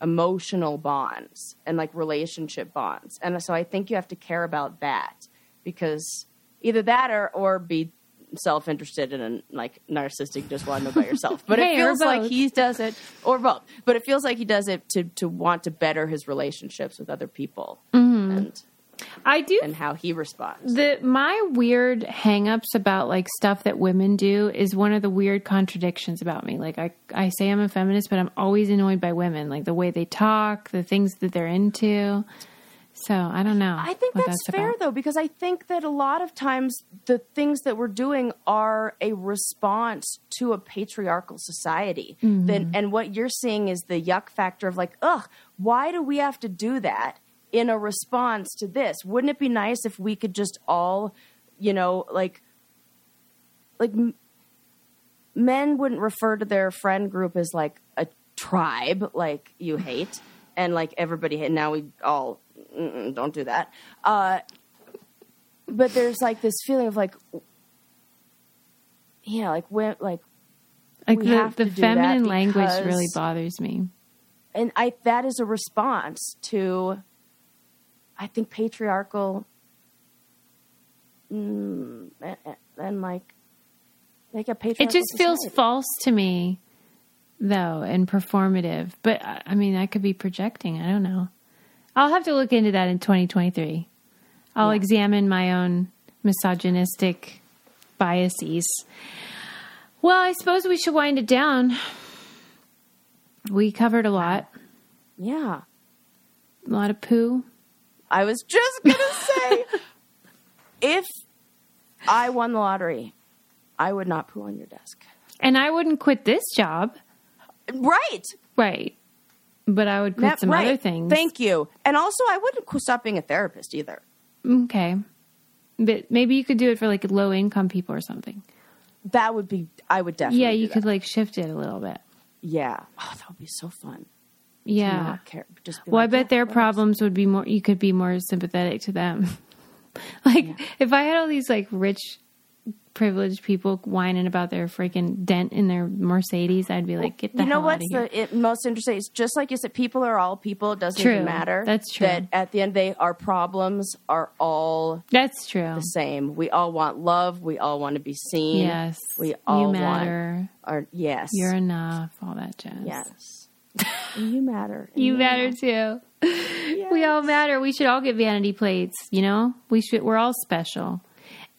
emotional bonds and like relationship bonds. And so I think you have to care about that because either that or or be self-interested and like narcissistic just want to know about yourself but Hey, it feels like he does it or both but it feels like he does it to to want to better his relationships with other people Mm-hmm. and I do and how he responds The my weird hangups about like stuff that women do is one of the weird contradictions about me. Like I I say I'm a feminist, but I'm always annoyed by women, like the way they talk, the things that they're into. So I don't know. I think what that's, fair about. though, because I think that a lot of times the things that we're doing are a response to a patriarchal society. Mm-hmm. Then, and what you're seeing is the yuck factor of like, ugh, why do we have to do that in a response to this? Wouldn't it be nice if we could just all, you know, like, like m- men wouldn't refer to their friend group as like a tribe, like you hate, and like everybody. hate. Now we all don't do that. Uh, but there's like this feeling of like, yeah, like when like, Like we the, have the to do feminine language really bothers me. and I that is a response to, I think patriarchal, mm, and, and like, like a patriarchal. It just feels false to me, though, and performative. But I I mean, I could be projecting. I don't know. I'll have to look into that in 2023. I'll examine my own misogynistic biases. Well, I suppose we should wind it down. We covered a lot, Yeah. a lot of poo. I was just gonna say, if I won the lottery I would not poo on your desk. And I wouldn't quit this job. Right. Right. But I would quit That- some right. other things. Thank you. And also, I wouldn't stop being a therapist either. Okay. But maybe you could do it for like low income people or something. That would be. I would definitely. yeah, you could like shift it a little bit. Yeah. Oh, that would be so fun. Yeah. Care. Well, I bet "Yeah, their whatever." problems would be more. You could be more sympathetic to them. like if I had all these like rich, privileged people whining about their freaking dent in their Mercedes, I'd be like, get the you know hell what's out of here. the it, most interesting? It's just like you said, people are all people. It doesn't True. even matter. That's true. That at the end, they our problems are all That's true. the same. We all want love. We all want to be seen. Yes, We all you want matter. our yes. You're enough. All that jazz. yes. And you matter. You you're matter too. We all matter. We should all get vanity plates. You know, we should. We're all special.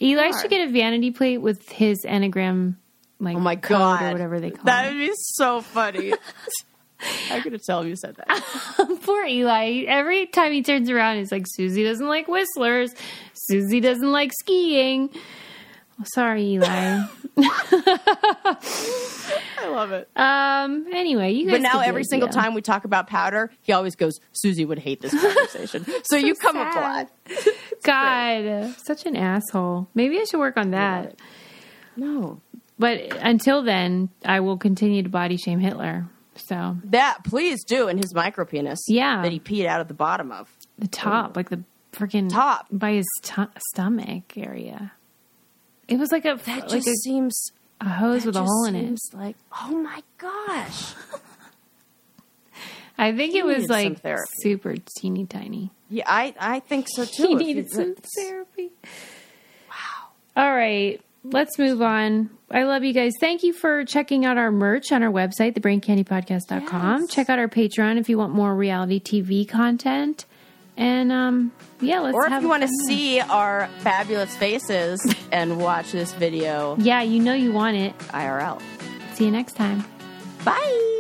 Eli are. should get a vanity plate with his enneagram, like Oh my god, or whatever they call that it. That would be so funny. I could have tell you said that. Poor Eli. Every time he turns around, he's like, Susie doesn't like whistlers. Susie doesn't like skiing. Sorry, Eli. I love it. um. Anyway, you guys. But now every single idea. time we talk about powder, he always goes, "Susie would hate this conversation." so, you come up a lot. God, such an asshole. Maybe I should work on that. No, But until then, I will continue to body shame Hitler. So that please do. And his micro penis, Yeah. that he peed out of the bottom of. the top, like the freaking Top. by his t- stomach area. It was like a That like just a, seems a hose with a hole in it. Like, oh my gosh. I think He it was like super teeny tiny. Yeah, I I think so too. He needed you- some therapy. Wow. All right. Let's move on. I love you guys. Thank you for checking out our merch on our website, thebraincandypodcast.com. Check out our Patreon if you want more reality TV content. And um, yeah, let's Or if you want to see our fabulous faces and watch this video Yeah, you know you want it. IRL. See you next time. Bye.